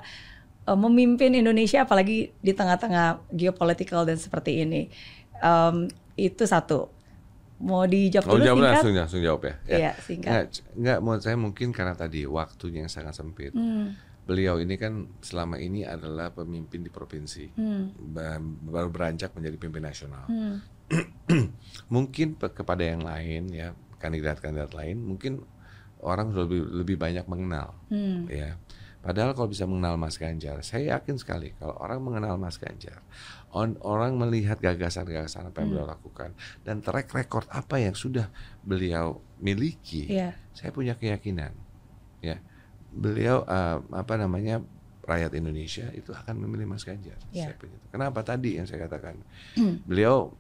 uh, memimpin Indonesia apalagi di tengah-tengah geopolitical dan seperti ini." Um, itu satu. Mau dijawab dulu jawab singkat? langsung langsung jawab ya. ya. Iya, singkat. Nggak, nggak saya mungkin karena tadi waktunya yang sangat sempit. Hmm, Beliau ini kan selama ini adalah pemimpin di provinsi, hmm, Ba- baru beranjak menjadi pemimpin nasional. hmm, Mungkin kepada yang lain ya kandidat-kandidat lain mungkin orang sudah lebih, lebih banyak mengenal hmm. ya. Padahal kalau bisa mengenal Mas Ganjar, saya yakin sekali kalau orang mengenal Mas Ganjar, on, orang melihat gagasan-gagasan apa yang Hmm. beliau lakukan dan track record apa yang sudah beliau miliki, Iya. saya punya keyakinan, ya beliau eh, apa namanya rakyat Indonesia itu akan memilih Mas Ganjar. Saya punya- Kenapa tadi yang saya katakan, Hmm. beliau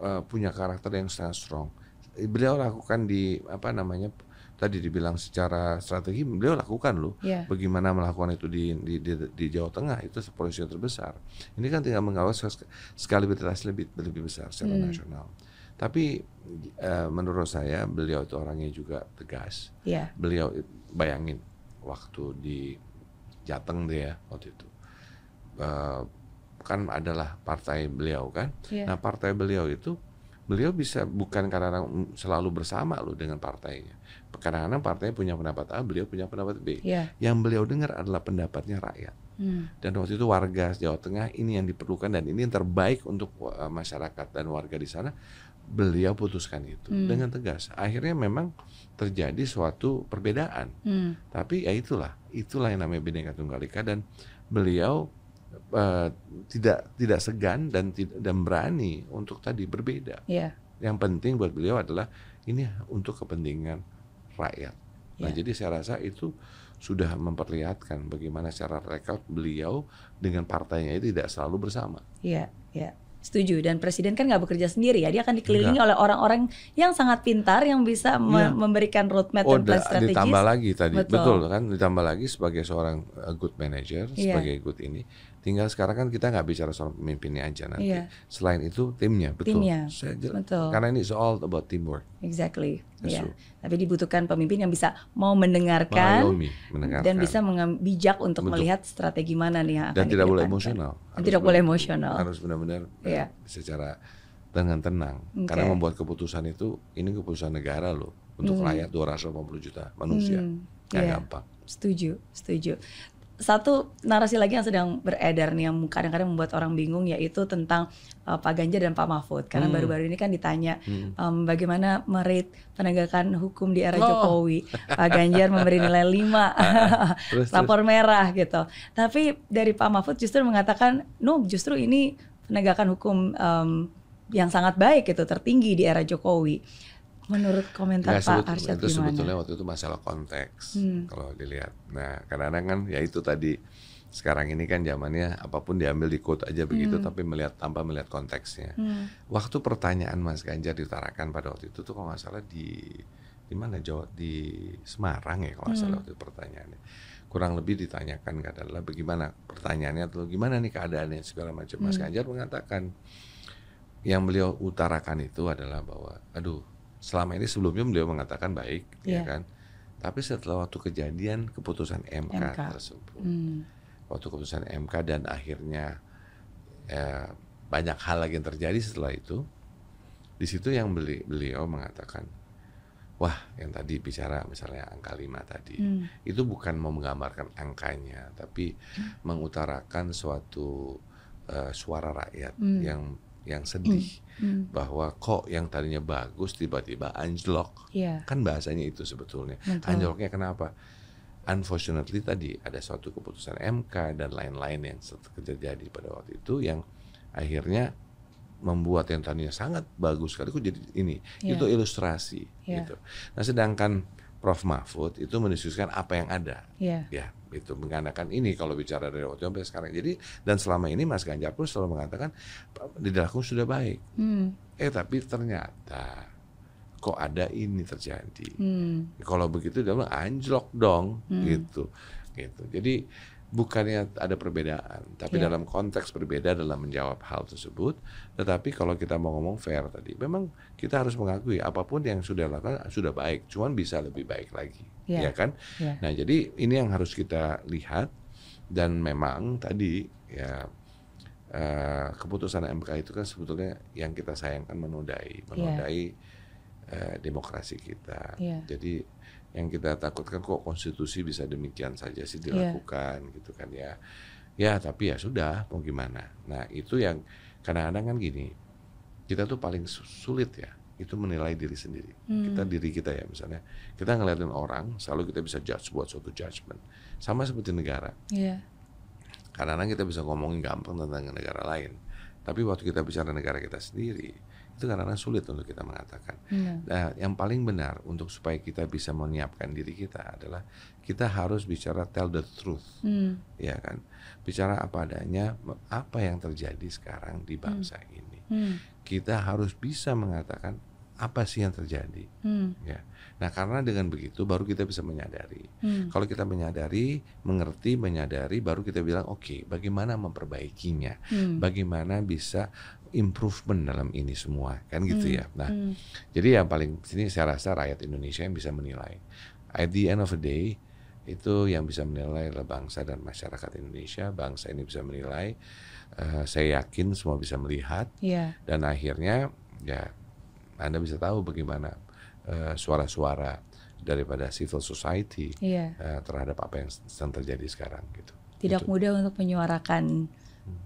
eh, punya karakter yang sangat strong. Beliau lakukan di apa namanya tadi dibilang secara strategi, beliau lakukan loh. Iya. Bagaimana melakukan itu di, di, di, di Jawa Tengah itu polisi terbesar. Ini kan tinggal mengawal sk- skalibilitas lebih lebih besar secara Hmm. nasional. Tapi eh, menurut saya beliau itu orangnya juga tegas. Iya. Beliau bayangin waktu di Jateng dia waktu itu Eh, kan adalah partai beliau kan. Iya. Nah partai beliau itu beliau bisa bukan karena selalu bersama loh dengan partainya. Kadang-kadang partainya punya pendapat A, beliau punya pendapat B. Iya. Yang beliau dengar adalah pendapatnya rakyat. Hmm. Dan waktu itu warga Jawa Tengah ini yang diperlukan dan ini yang terbaik untuk uh, masyarakat dan warga di sana. Beliau putuskan itu Hmm. dengan tegas. Akhirnya memang terjadi suatu perbedaan. Hmm. Tapi ya itulah, itulah yang namanya Bhinneka Tunggal Ika dan beliau uh, tidak tidak segan dan tidak dan berani untuk tadi berbeda. Iya. Yang penting buat beliau adalah ini untuk kepentingan rakyat. Nah, Ya. jadi saya rasa itu sudah memperlihatkan bagaimana secara rekod beliau dengan partainya itu tidak selalu bersama. Iya, iya. Setuju. Dan presiden kan nggak bekerja sendiri ya. Dia akan dikelilingi oleh orang-orang yang sangat pintar yang bisa me- Iya. memberikan roadmap Oh, dan plan strategis. ditambah lagi tadi, Betul. betul. kan? Ditambah lagi sebagai seorang uh, good manager, Iya. sebagai good ini. Tinggal sekarang kan kita nggak bicara soal pemimpinnya aja nanti. Iya. Selain itu timnya, betul. Timnya, Saya betul. Karena ini all about teamwork. Exactly. Yes, Iya. Tapi dibutuhkan pemimpin yang bisa mau mendengarkan Mengayomi, mendengarkan. dan bisa bijak untuk Betul. melihat strategi mana nih yang akan dan tidak boleh emosional. Dan tidak boleh emosional. Harus benar-benar eh, Iya. secara dengan tenang. Oke. Karena membuat keputusan itu ini keputusan negara loh untuk rakyat 280 juta manusia. Hmm, Nggak iya. gampang. Setuju, setuju. Satu narasi lagi yang sedang beredar nih yang kadang-kadang membuat orang bingung yaitu tentang uh, Pak Ganjar dan Pak Mahfud karena Hmm. baru-baru ini kan ditanya Hmm. um, bagaimana merate penegakan hukum di era Oh. Jokowi. Pak Ganjar memberi nilai 5. Terus, terus. rapor merah gitu. Tapi dari Pak Mahfud justru mengatakan, no, justru ini penegakan hukum um, yang sangat baik gitu, tertinggi di era Jokowi. Menurut komentar Nggak, Pak Arsyad itu gimana? sebetulnya waktu itu masalah konteks Hmm. kalau dilihat. Nah, kadang-kadang kan ya itu tadi sekarang ini kan zamannya apa pun diambil di quote aja begitu Hmm. tapi melihat tanpa melihat konteksnya. Hmm. Waktu pertanyaan Mas Ganjar diutarakan pada waktu itu tuh kalau nggak salah di di mana Jawa di Semarang ya kalau nggak salah Hmm. waktu itu pertanyaannya. Kurang lebih ditanyakan adalah bagaimana pertanyaannya atau gimana nih keadaannya segala macam. Mas Hmm. Ganjar mengatakan yang beliau utarakan itu adalah bahwa aduh selama ini sebelumnya beliau mengatakan baik ya Iya. kan. Tapi setelah waktu kejadian keputusan MK, MK. tersebut Hmm. waktu keputusan MK dan akhirnya eh, banyak hal lagi yang terjadi setelah itu di situ yang beli, beliau mengatakan wah yang tadi bicara misalnya angka 5 tadi Hmm. itu bukan mau menggambarkan angkanya tapi mengutarakan suatu eh, suara rakyat Hmm. yang yang sedih Hmm. bahwa kok yang tadinya bagus tiba-tiba anjlok Iya. kan bahasanya itu sebetulnya Betul. anjloknya kenapa unfortunately tadi ada suatu keputusan MK dan lain-lain yang terjadi pada waktu itu yang akhirnya membuat yang tadinya sangat bagus sekali kok jadi ini Iya. itu ilustrasi Iya. gitu nah sedangkan Prof Mahfud itu mendiskusikan apa yang ada Iya. ya itu mengatakan ini kalau bicara dari waktu sampai sekarang jadi dan selama ini Mas Ganjar pun selalu mengatakan di dalamku sudah baik Hmm. eh tapi ternyata kok ada ini terjadi Hmm. kalau begitu dia bilang anjlok dong Hmm. gitu gitu jadi bukannya ada perbedaan tapi Iya. dalam konteks berbeda dalam menjawab hal tersebut tetapi kalau kita mau ngomong fair tadi memang kita harus mengakui apa pun yang sudah lakukan sudah baik cuman bisa lebih baik lagi Iya. ya kan Iya. nah jadi ini yang harus kita lihat dan memang tadi ya eh, keputusan MK itu kan sebetulnya yang kita sayangkan menodai menodai eh, demokrasi kita Iya. jadi yang kita takutkan kok konstitusi bisa demikian saja sih Iya. dilakukan gitu kan ya. Ya tapi ya sudah mau gimana. Nah itu yang kadang-kadang kan gini kita tuh paling su- sulit ya itu menilai diri sendiri. Kita diri kita ya misalnya, kita ngeliatin orang, selalu kita bisa judge buat suatu judgment. Sama seperti negara. Kadang-kadang kita bisa ngomongin gampang tentang negara lain, tapi waktu kita bicara negara kita sendiri, itu kadang-kadang sulit untuk kita mengatakan. Iya. Nah, yang paling benar untuk supaya kita bisa menyiapkan diri kita adalah kita harus bicara tell the truth, Hmm. ya kan? Bicara apa adanya, apa yang terjadi sekarang di bangsa ini. Hmm. Kita harus bisa mengatakan apa sih yang terjadi, Hmm. ya. Nah, karena dengan begitu baru kita bisa menyadari. Hmm. Kalau kita menyadari, mengerti, menyadari, baru kita bilang oke, bagaimana memperbaikinya, Hmm. bagaimana bisa improvement dalam ini semua, kan gitu ya. Nah, Hmm. jadi yang paling sini saya rasa rakyat Indonesia yang bisa menilai. At the end of the day, itu yang bisa menilai adalah bangsa dan masyarakat Indonesia. Bangsa ini bisa menilai. eh, saya yakin semua bisa melihat Iya. dan akhirnya ya Anda bisa tahu bagaimana eh, suara-suara daripada civil society Iya. eh, terhadap apa yang sedang terjadi sekarang gitu. tidak Gitu. mudah untuk menyuarakan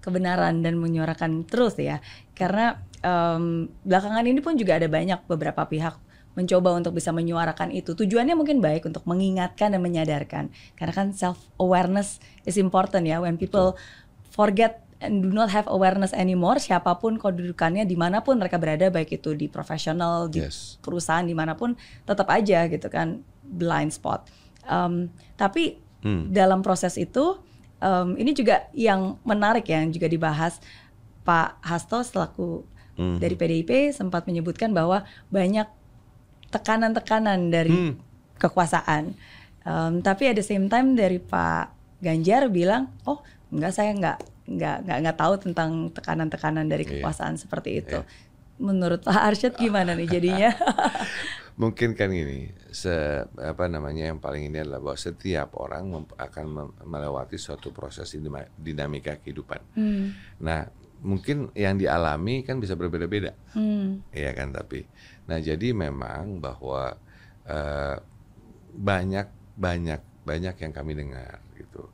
kebenaran dan menyuarakan terus ya karena em, belakangan ini pun juga ada banyak beberapa pihak mencoba untuk bisa menyuarakan itu tujuannya mungkin baik untuk mengingatkan dan menyadarkan karena kan self awareness is important ya when people forget and do not have awareness anymore siapa pun kedudukannya di mana pun mereka berada baik itu di profesional di Yes. perusahaan di mana pun tetap aja gitu kan blind spot Em, tapi Hmm. dalam proses itu em, ini juga yang menarik ya, yang juga dibahas Pak Hasto selaku Hmm. dari PDIP sempat menyebutkan bahwa banyak tekanan-tekanan dari Hmm. kekuasaan Em, tapi at the same time dari Pak Ganjar bilang oh enggak saya enggak enggak enggak, enggak tahu tentang tekanan-tekanan dari Iya. kekuasaan seperti itu menurut Pak Arsyad gimana nih jadinya Mungkin kan ini, se, apa namanya yang paling ini adalah bahwa setiap orang mem- akan mem- melewati suatu proses dinamika kehidupan. Hmm, Nah, mungkin yang dialami kan bisa berbeda-beda, hmm, ya kan? Tapi, nah jadi memang bahwa eh, banyak banyak banyak yang kami dengar gitu.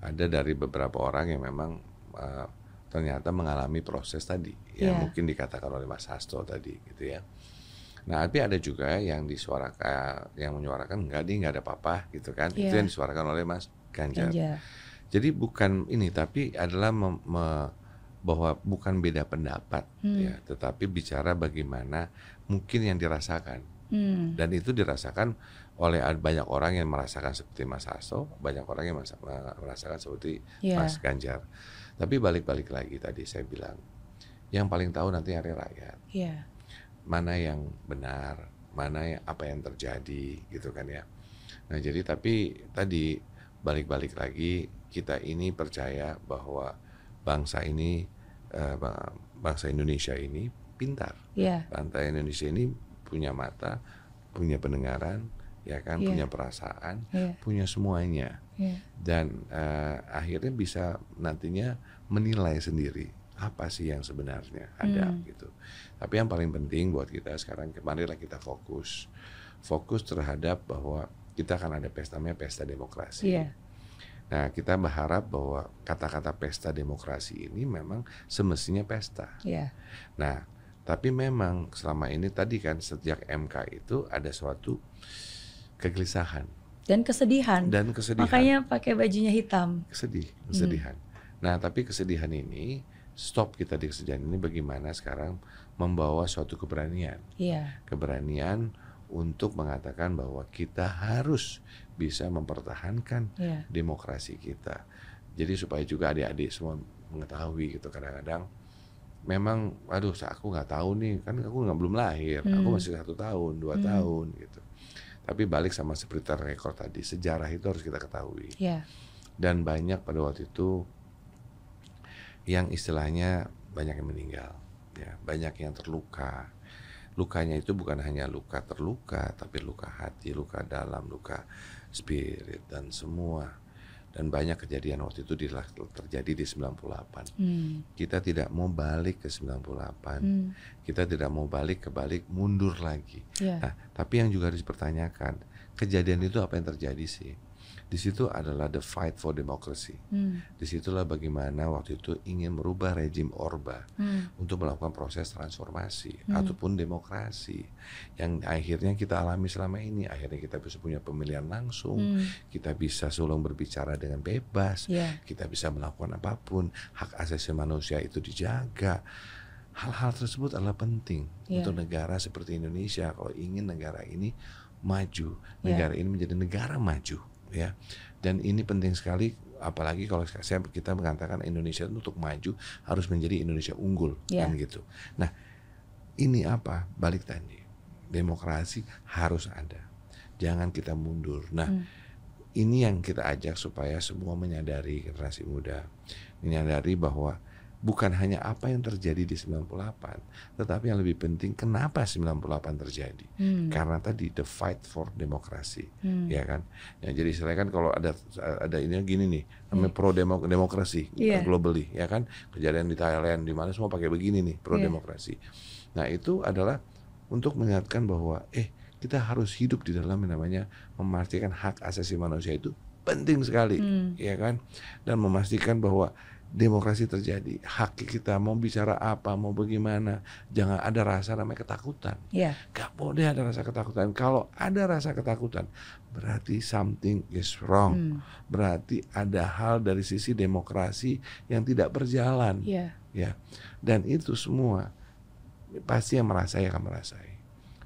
Ada dari beberapa orang yang memang eh, ternyata mengalami proses tadi, yang Iya. mungkin dikatakan oleh Mas Hasto tadi, gitu ya. Nah, tapi ada juga yang disuarakan, yang menyuarakan enggak nih nggak ada apa-apa gitu kan. Itu Iya. yang disuarakan oleh Mas Ganjar. Ganjar. Jadi bukan ini, tapi adalah mem- me- bahwa bukan beda pendapat Hmm. ya, tetapi bicara bagaimana mungkin yang dirasakan. Hmm, Dan itu dirasakan oleh banyak orang yang merasakan seperti Mas Hasto, banyak orang yang merasa- merasakan seperti Iya. Mas Ganjar. Tapi balik-balik lagi tadi saya bilang, yang paling tahu nanti hari rakyat iya. mana yang benar, mana yang apa yang terjadi gitu kan ya. Nah, jadi tapi tadi balik-balik lagi kita ini percaya bahwa bangsa ini eh, bang- bangsa Indonesia ini pintar. Iya. Bangsa Indonesia ini punya mata, punya pendengaran, ya kan, Iya. punya perasaan, Iya. punya semuanya. Iya. Dan eh, akhirnya bisa nantinya menilai sendiri apa sih yang sebenarnya ada Hmm. gitu. Tapi yang paling penting buat kita sekarang kemarilah kita fokus, fokus terhadap bahwa kita akan ada pesta namanya pesta demokrasi. Iya. Nah kita berharap bahwa kata-kata pesta demokrasi ini memang semestinya pesta. Iya. Nah tapi memang selama ini tadi kan sejak MK itu ada suatu kegelisahan Dan kesedihan. dan kesedihan. Makanya pakai bajunya hitam. sedih, kesedihan. Nah, tapi kesedihan ini stop kita di kesedihan ini bagaimana sekarang membawa suatu keberanian, Iya. keberanian untuk mengatakan bahwa kita harus bisa mempertahankan Iya. demokrasi kita. Jadi supaya juga adik-adik semua mengetahui gitu kadang-kadang memang aduh aku nggak tahu nih kan aku nggak belum lahir aku Hmm. masih satu tahun dua Hmm. tahun gitu tapi balik sama seperti rekor tadi sejarah itu harus kita ketahui Iya. dan banyak pada waktu itu yang istilahnya banyak yang meninggal ya banyak yang terluka lukanya itu bukan hanya luka terluka tapi luka hati luka dalam luka spirit dan semua dan banyak kejadian waktu itu di- terjadi di 98 Hmm. kita tidak mau balik ke 98 Hmm. kita tidak mau balik ke balik mundur lagi Iya. Nah, tapi yang juga harus dipertanyakan, kejadian itu apa yang terjadi sih? Di situ adalah the fight for democracy. Hmm. Di situlah bagaimana waktu itu ingin merubah rejim Orba Hmm. untuk melakukan proses transformasi ataupun demokrasi yang akhirnya kita alami selama ini. Akhirnya kita bisa punya pemilihan langsung, Hmm. kita bisa sulung berbicara dengan bebas, Iya. kita bisa melakukan apa pun, hak asasi manusia itu dijaga. Hal-hal tersebut adalah penting Iya. untuk negara seperti Indonesia kalau ingin negara ini maju, Iya. negara ini menjadi negara maju, ya. Dan ini penting sekali apalagi kalau saya kita mengatakan Indonesia untuk maju harus menjadi Indonesia unggul Iya. kan gitu. Nah, ini apa? Balik tadi. Demokrasi harus ada. Jangan kita mundur. Nah, Hmm. ini yang kita ajak supaya semua menyadari generasi muda menyadari bahwa bukan hanya apa yang terjadi di 98 tetapi yang lebih penting kenapa 98 terjadi Hmm. karena tadi the fight for demokrasi Hmm. ya kan ya jadi istilahnya kan kalau ada ada ini gini nih namanya pro demo- demokrasi Iya. globally ya kan kejadian di Thailand di mana semua pakai begini nih pro Iya. demokrasi nah itu adalah untuk mengingatkan bahwa eh kita harus hidup di dalam yang namanya memastikan hak asasi manusia itu penting sekali Hmm. ya kan dan memastikan bahwa demokrasi terjadi hak kita mau bicara apa mau bagaimana jangan ada rasa namanya ketakutan Iya. Gak boleh ada rasa ketakutan. Kalau ada rasa ketakutan, berarti something is wrong. Hmm. Berarti ada hal dari sisi demokrasi yang tidak berjalan, Iya. ya. Dan itu semua pasti yang merasai akan merasai.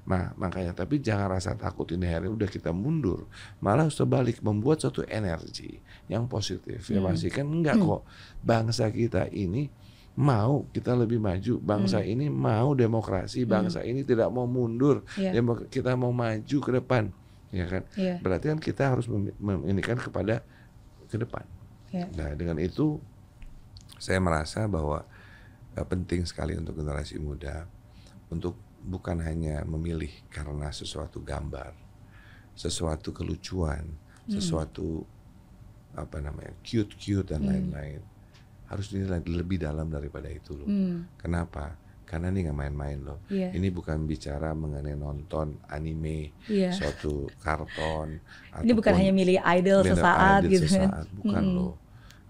Nah, makanya tapi jangan rasa takut ini hari udah kita mundur, malah sebalik membuat suatu energi yang positif. Ya Hmm. pastikan enggak kok bangsa kita ini mau kita lebih maju, bangsa Hmm. ini mau demokrasi, bangsa ini tidak mau mundur, Iya. Demok- kita mau maju ke depan, ya kan? Iya. Berarti kan kita harus mem- mem- ini kan kepada ke depan. Iya. Nah, dengan itu saya merasa bahwa eh, penting sekali untuk generasi muda untuk bukan hanya memilih karena sesuatu gambar, sesuatu kelucuan, sesuatu apa namanya cute-cute dan lain-lain. Harus dinilai lebih dalam daripada itu loh. Hmm. Kenapa? Karena ini nggak main-main loh. Iya. Ini bukan bicara mengenai nonton anime, Iya. suatu karton. Ini bukan hanya milih idol sesaat adit gitu kan. sesaat. bukan Mm-mm. loh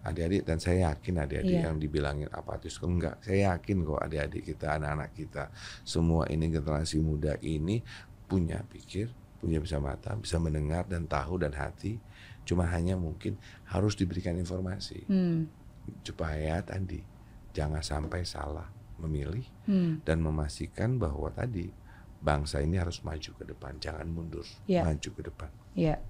adik-adik dan saya yakin adik-adik Iya. yang dibilangin apatis kok enggak saya yakin kok adik-adik kita anak-anak kita semua ini generasi muda ini punya pikir punya bisa mata bisa mendengar dan tahu dan hati cuma hanya mungkin harus diberikan informasi Hmm. supaya tadi jangan sampai salah memilih Hmm. dan memastikan bahwa tadi bangsa ini harus maju ke depan jangan mundur Iya. maju ke depan Ya,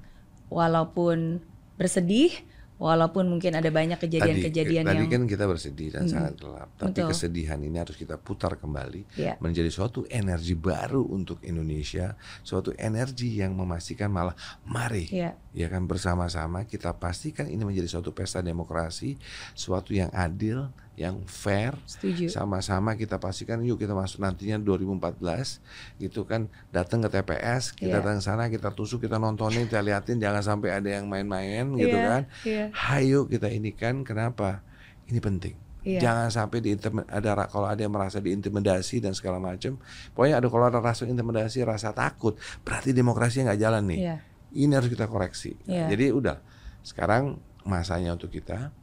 walaupun bersedih, walaupun mungkin ada banyak kejadian-kejadian tadi, yang tadi kan kita bersedih dan sangat gelap. Tapi Betul. kesedihan ini harus kita putar kembali ya, menjadi suatu energi baru untuk Indonesia suatu energi yang memastikan malah mari ya, ya kan bersama-sama kita pastikan ini menjadi suatu pesta demokrasi suatu yang adil yang fair setuju. sama-sama kita pastikan yuk kita masuk nantinya 2014 gitu kan datang ke TPS kita Iya. datang ke sana kita tusuk kita nontonin kita liatin jangan sampai ada yang main-main gitu Iya, kan iya. hayo kita ini kan kenapa ini penting Iya. jangan sampai di ada kalau ada yang merasa diintimidasi dan segala macam pokoknya ada kalau ada rasa intimidasi rasa takut berarti demokrasinya nggak jalan nih Iya. ini harus kita koreksi Iya. jadi udah sekarang masanya untuk kita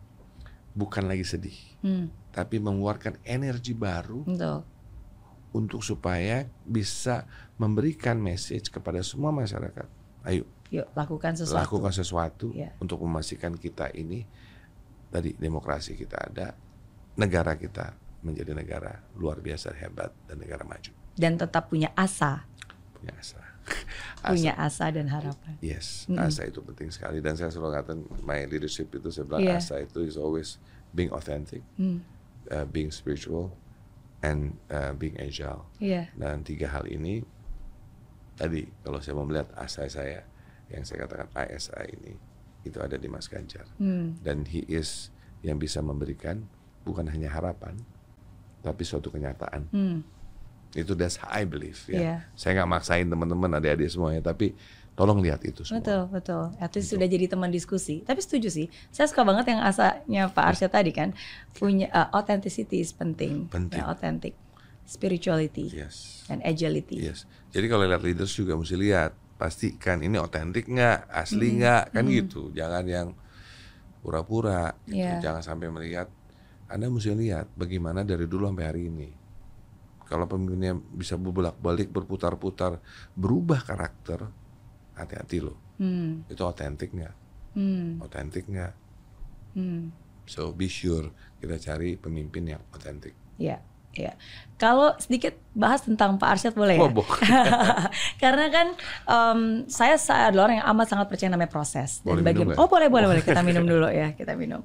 bukan lagi sedih Hmm, tapi mengeluarkan energi baru betul. untuk supaya bisa memberikan message kepada semua masyarakat. Ayo Yuk lakukan sesuatu. lakukan sesuatu Iya. untuk memastikan kita ini tadi demokrasi kita ada, negara kita menjadi negara luar biasa hebat dan negara maju. Dan tetap punya asa, Punya asa. Punya asa dan harapan. Yes, asa itu penting sekali dan saya selalu katakan my leadership itu saya bilang Iya. asa itu is always being authentic, Hmm, uh, being spiritual, and uh, being agile. Iya. Dan tiga hal ini tadi kalau saya mau melihat asa saya yang saya katakan ASA ini itu ada di Mas Ganjar Hmm, dan he is yang bisa memberikan bukan hanya harapan tapi suatu kenyataan. hmm, Itu that's how I believe ya. Iya. Saya nggak maksain teman-teman adik-adik semuanya tapi tolong lihat itu semua. Betul, betul. At least sudah jadi teman diskusi. Tapi setuju sih. Saya suka banget yang asanya Pak Arsyad tadi kan punya uh, authenticity is penting. Penting. Ya, authentic. Spirituality Yes. dan agility. Yes. Jadi kalau lihat leaders juga mesti lihat pastikan ini otentik nggak, asli nggak, kan gitu. Jangan yang pura-pura. Gitu. Iya. Jangan sampai melihat. Anda mesti lihat bagaimana dari dulu sampai hari ini. Kalau pemimpinnya bisa bolak-balik berputar-putar, berubah karakter, hati-hati loh. Hmm. Itu otentik nggak? Hmm. Otentik nggak? Hmm. So be sure kita cari pemimpin yang otentik. Ya, ya. Kalau sedikit bahas tentang Pak Arsyad boleh ya? Oh. Karena kan em, saya saya adalah orang yang amat sangat percaya namanya proses. Boleh bagian- minum oh boleh boleh boleh kita minum dulu ya kita minum.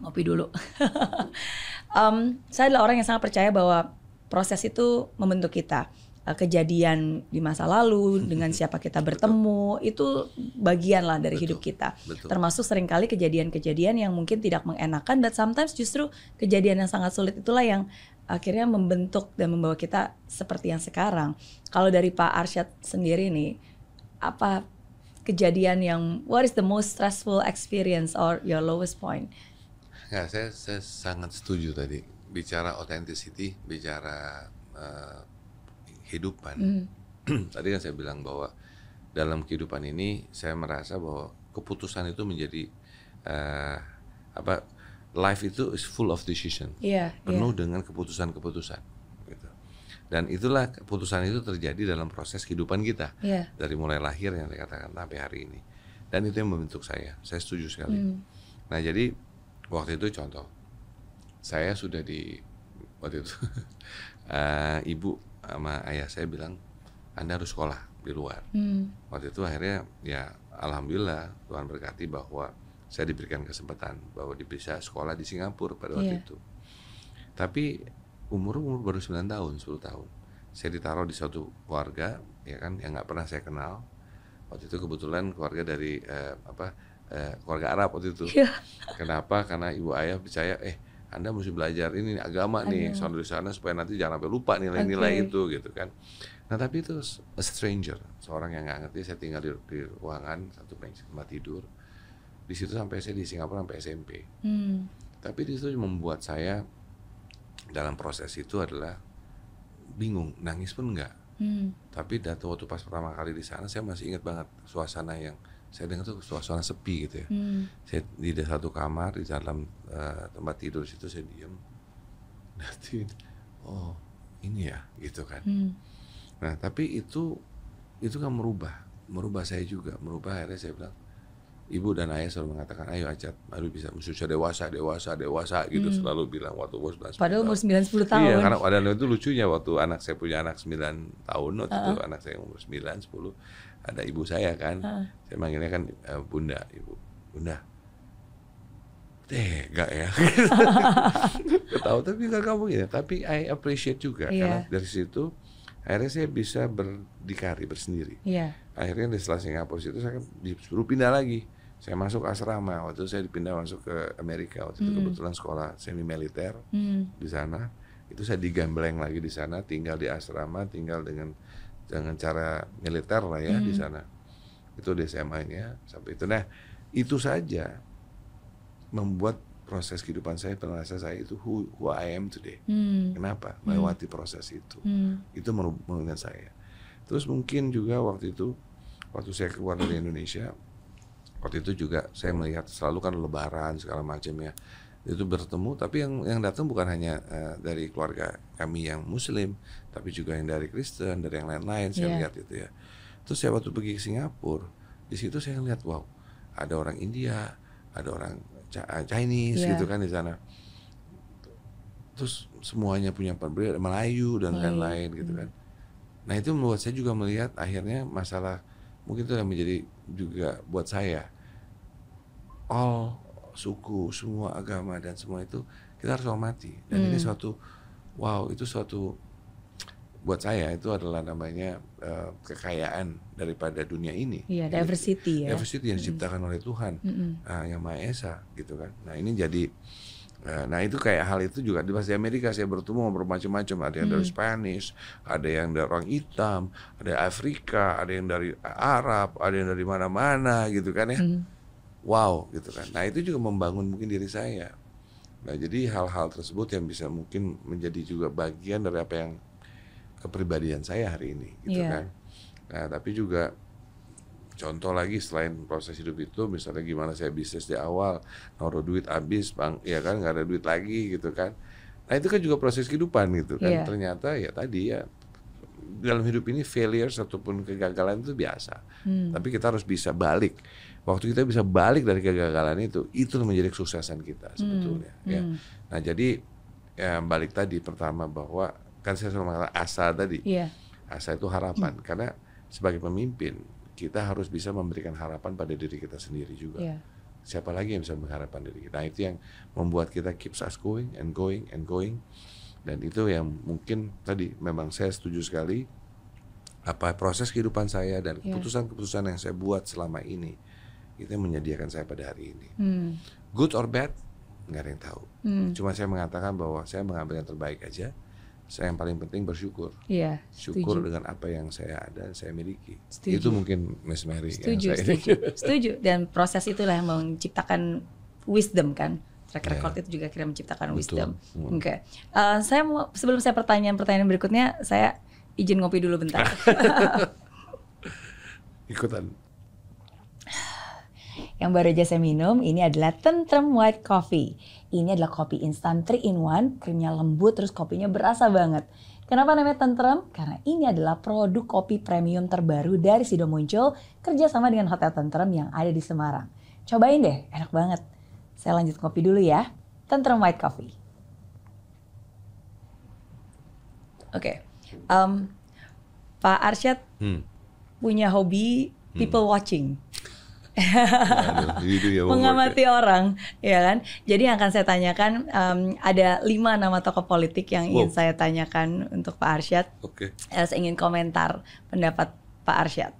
Ngopi dulu. Em, saya adalah orang yang sangat percaya bahwa proses itu membentuk kita. Eh, Kejadian di masa lalu dengan siapa kita bertemu itu bagian lah dari hidup kita. betul. Termasuk sering kali kejadian-kejadian yang mungkin tidak mengenakan, but sometimes justru kejadian yang sangat sulit itulah yang akhirnya membentuk dan membawa kita seperti yang sekarang. Kalau dari Pak Arsyad sendiri nih, apa kejadian yang what is the most stressful experience or your lowest point? Ya, saya, saya sangat setuju tadi bicara authenticity, bicara eh, kehidupan. tadi kan saya bilang bahwa dalam kehidupan ini saya merasa bahwa keputusan itu menjadi eh, apa life itu is full of decision, Iya, penuh dengan keputusan-keputusan. Gitu. Dan itulah keputusan itu terjadi dalam proses kehidupan kita iya. dari mulai lahir yang dikatakan sampai hari ini. Dan itu yang membentuk saya. Saya setuju sekali. Hmm. Nah jadi waktu itu contoh, saya sudah di waktu itu eh, ibu sama ayah saya bilang anda harus sekolah di luar. Hmm. Waktu itu akhirnya ya alhamdulillah Tuhan berkati bahwa saya diberikan kesempatan bahwa bisa sekolah di Singapura pada waktu Iya. itu. Tapi umur umur baru 9 tahun, 10 tahun. Saya ditaruh di suatu keluarga ya kan yang nggak pernah saya kenal. Waktu itu kebetulan keluarga dari eh, apa eh, keluarga Arab waktu itu. Iya. Kenapa? Karena ibu ayah percaya eh anda mesti belajar ini agama nih, soal di sana supaya nanti jangan sampai lupa nilai-nilai Oke. itu gitu kan. Nah tapi itu a stranger, seorang yang nggak ngerti. Saya tinggal di, di ruangan satu tempat tidur. Di situ sampai saya di Singapura sampai SMP. Hmm. Tapi di situ membuat saya dalam proses itu adalah bingung, nangis pun enggak. Hmm. Tapi waktu pas pertama kali di sana saya masih ingat banget suasana yang saya dengar tuh suasana sepi gitu ya. Hmm. Saya di satu kamar di dalam eh, tempat tidur situ saya diam. Nanti oh ini ya gitu kan. Hmm. Nah tapi itu itu kan merubah, merubah saya juga, merubah akhirnya saya bilang ibu dan ayah selalu mengatakan ayo Acat, baru bisa sudah dewasa, dewasa, dewasa gitu selalu bilang waktu umur 19 Hmm. Padahal umur tahun. 9 10 tahun. Iya, karena pada itu lucunya waktu anak saya punya anak 9 tahun waktu itu anak saya umur 9 10 ada ibu saya kan. Saya manggilnya kan eh, Bunda, Ibu. Bunda. Tega ya. Ketawa tapi nggak kamu ya. Tapi I appreciate juga Iya. karena dari situ akhirnya saya bisa berdikari bersendiri. Iya. Akhirnya di setelah Singapura situ saya disuruh pindah lagi. Saya masuk asrama waktu itu saya dipindah masuk ke Amerika waktu itu kebetulan sekolah semi militer Hmm. di sana. Itu saya digembleng lagi di sana, tinggal di asrama, tinggal dengan dengan cara militer lah ya di sana. Itu di SMA-nya sampai itu. Nah, itu saja membuat proses kehidupan saya merasa saya itu who, who I am today. Hmm. Kenapa? Melewati proses itu. Hmm. Itu menurunkan saya. Terus mungkin juga waktu itu waktu saya keluar dari Indonesia waktu itu juga saya melihat selalu kan lebaran segala macam ya itu bertemu tapi yang yang datang bukan hanya eh, dari keluarga kami yang muslim tapi juga yang dari Kristen dari yang lain-lain saya Iya. lihat itu ya terus saya waktu pergi ke Singapura di situ saya lihat wow ada orang India ada orang eh, Chinese Iya. gitu kan di sana terus semuanya punya berbeda Melayu dan Melayu. lain-lain gitu kan nah itu membuat saya juga melihat akhirnya masalah mungkin itu yang menjadi juga buat saya all suku semua agama dan semua itu kita harus hormati dan ini Hmm. suatu wow itu suatu buat saya itu adalah namanya eh, kekayaan daripada dunia ini Iya, Gitu. diversity ya. diversity yang diciptakan oleh Tuhan Mm-mm. ah, yang Maha Esa gitu kan. Nah ini jadi eh, nah itu kayak hal itu juga di bahasa Amerika saya bertemu ngobrol macam-macam ada yang dari Spanish, ada yang dari orang hitam, ada Afrika, ada yang dari Arab, ada yang dari mana-mana gitu kan ya. Hmm. Wow gitu kan. Nah itu juga membangun mungkin diri saya. Nah jadi hal-hal tersebut yang bisa mungkin menjadi juga bagian dari apa yang kepribadian saya hari ini gitu Iya. kan. Nah, tapi juga contoh lagi selain proses hidup itu, misalnya gimana saya bisnis di awal, naruh duit habis, bang, ya kan nggak ada duit lagi gitu kan. Nah itu kan juga proses kehidupan gitu kan. Iya. Ternyata ya tadi ya dalam hidup ini failures ataupun kegagalan itu biasa. Hmm. Tapi kita harus bisa balik. Waktu kita bisa balik dari kegagalan itu, itu menjadi kesuksesan kita sebetulnya. Ya. Hmm. Nah jadi ya balik tadi pertama bahwa kan saya selalu mengatakan asa tadi. Iya. Asa itu harapan. Karena sebagai pemimpin kita harus bisa memberikan harapan pada diri kita sendiri juga. Iya. Siapa lagi yang bisa mengharapkan diri kita? Nah, itu yang membuat kita keeps us going and going and going. Dan itu yang mungkin tadi memang saya setuju sekali apa proses kehidupan saya dan Iya. keputusan-keputusan yang saya buat selama ini itu yang menyediakan saya pada hari ini. Hmm. Good or bad nggak ada yang tahu. Hmm. Cuma saya mengatakan bahwa saya mengambil yang terbaik aja. Saya yang paling penting bersyukur. Iya. Syukur Setuju. dengan apa yang saya ada, saya miliki. Setuju. Itu mungkin Miss Mary Setuju, yang saya setuju, setuju. Dan proses itulah yang menciptakan wisdom kan. Track Ya. record itu juga akhirnya menciptakan Betul. wisdom. Hmm. Oke, Eh, saya mau sebelum saya pertanyaan-pertanyaan berikutnya, saya izin ngopi dulu bentar. ikutan. Yang baru aja saya minum ini adalah Tentrem White Coffee. Ini adalah kopi instan 3 in 1, krimnya lembut terus kopinya berasa banget. Kenapa namanya Tentrem? Karena ini adalah produk kopi premium terbaru dari Sido Muncul kerjasama dengan Hotel Tentrem yang ada di Semarang. Cobain deh, enak banget. Saya lanjut kopi dulu ya. Tentrem White Coffee. Oke, em, Pak Arsyad Hmm. punya hobi people watching. Itu ya mengamati orang, ya kan? Jadi yang akan saya tanyakan em, ada lima nama tokoh politik yang ingin Wow. saya tanyakan untuk Pak Arsyad. Oke. Eh, saya ingin komentar pendapat Pak Arsyad.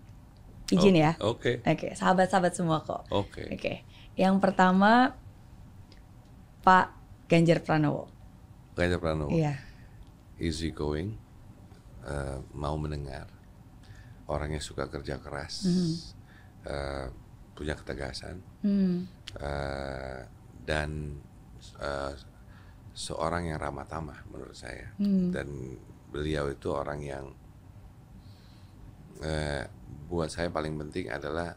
Izin Oh, ya. Oke. Oke, sahabat-sahabat semua kok. Oke. Oke, yang pertama Pak Ganjar Pranowo. Ganjar Pranowo. Iya. Easy going. eh, mau mendengar. Orangnya suka kerja keras. Mhm. eh, punya ketegasan. Hmm. eh, dan eh, seorang yang ramah tamah menurut saya. Hmm. Dan beliau itu orang yang eh, buat saya paling penting adalah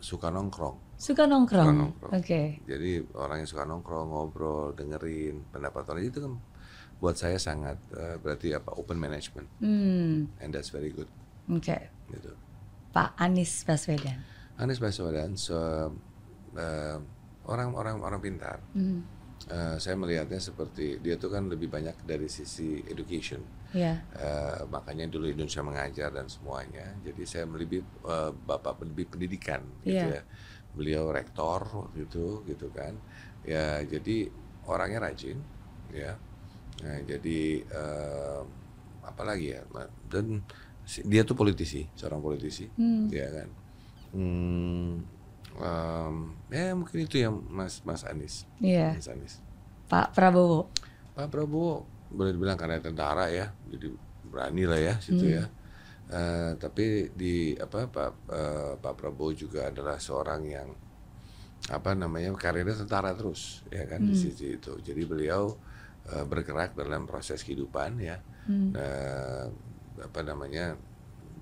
suka nongkrong. Suka nongkrong. Suka nongkrong. Oke. Jadi orang yang suka nongkrong, ngobrol, dengerin pendapat orang itu kan buat saya sangat eh, berarti apa open management Hmm. and that's very good Oke. gitu. Pak Anies Baswedan. Anies Baswedan so, eh, orang-orang orang pintar. Hmm. Eh, saya melihatnya seperti dia tuh kan lebih banyak dari sisi education. Ya. Eh, makanya dulu Indonesia mengajar dan semuanya. Jadi saya lebih eh, bapak lebih pendidikan gitu Iya. ya. Beliau rektor waktu itu gitu kan. Ya jadi orangnya rajin ya. Nah, jadi eh, apa lagi ya? Dan dia tuh politisi, seorang politisi, Hmm. ya kan. Hmm, em, ya mungkin itu yang Mas Mas Anies. Iya. Mas Anies. Pak Prabowo. Pak Prabowo boleh dibilang karena tentara ya, jadi berani lah ya situ ya. Eh, tapi di apa Pak eh, Pak Prabowo juga adalah seorang yang apa namanya karirnya tentara terus ya kan di sisi itu. Jadi beliau eh, bergerak dalam proses kehidupan ya. Hmm. Eh, apa namanya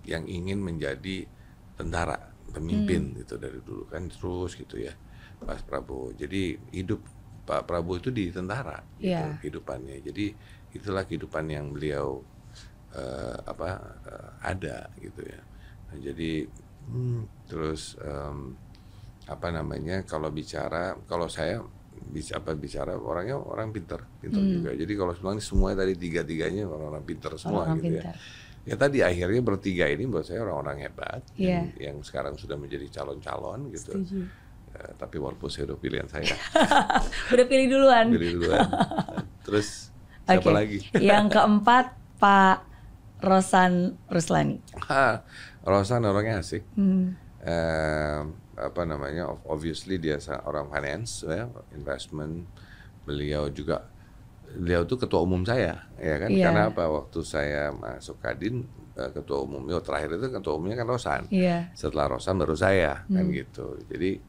yang ingin menjadi tentara pemimpin gitu dari dulu kan terus gitu ya Pak Prabowo jadi hidup Pak Prabowo itu di tentara gitu Iya. kehidupannya jadi itulah kehidupan yang beliau eh, apa eh, ada gitu ya Nah, jadi hmm, terus em, apa namanya kalau bicara kalau saya bisa apa bicara orangnya orang pinter pinter Hmm. juga jadi kalau semuanya semua tadi tiga tiganya orang-orang pinter semua Orang gitu pintar. ya ya tadi akhirnya bertiga ini buat saya orang-orang hebat yang, Iya. yang sekarang sudah menjadi calon-calon gitu Setuju. Eh, tapi walaupun saya udah pilihan saya Udah pilih duluan. pilih duluan terus siapa Oke. lagi Yang keempat Pak Rosan Ruslani. Ha, Rosan orangnya asik Hmm. eh, apa namanya ob- obviously dia orang finance ya investment beliau juga beliau tuh ketua umum saya ya kan Iya. karena apa waktu saya masuk kadin eh, ketua umumnya terakhir itu ketua umumnya kan Rosan Iya. setelah Rosan baru saya kan Hmm. gitu jadi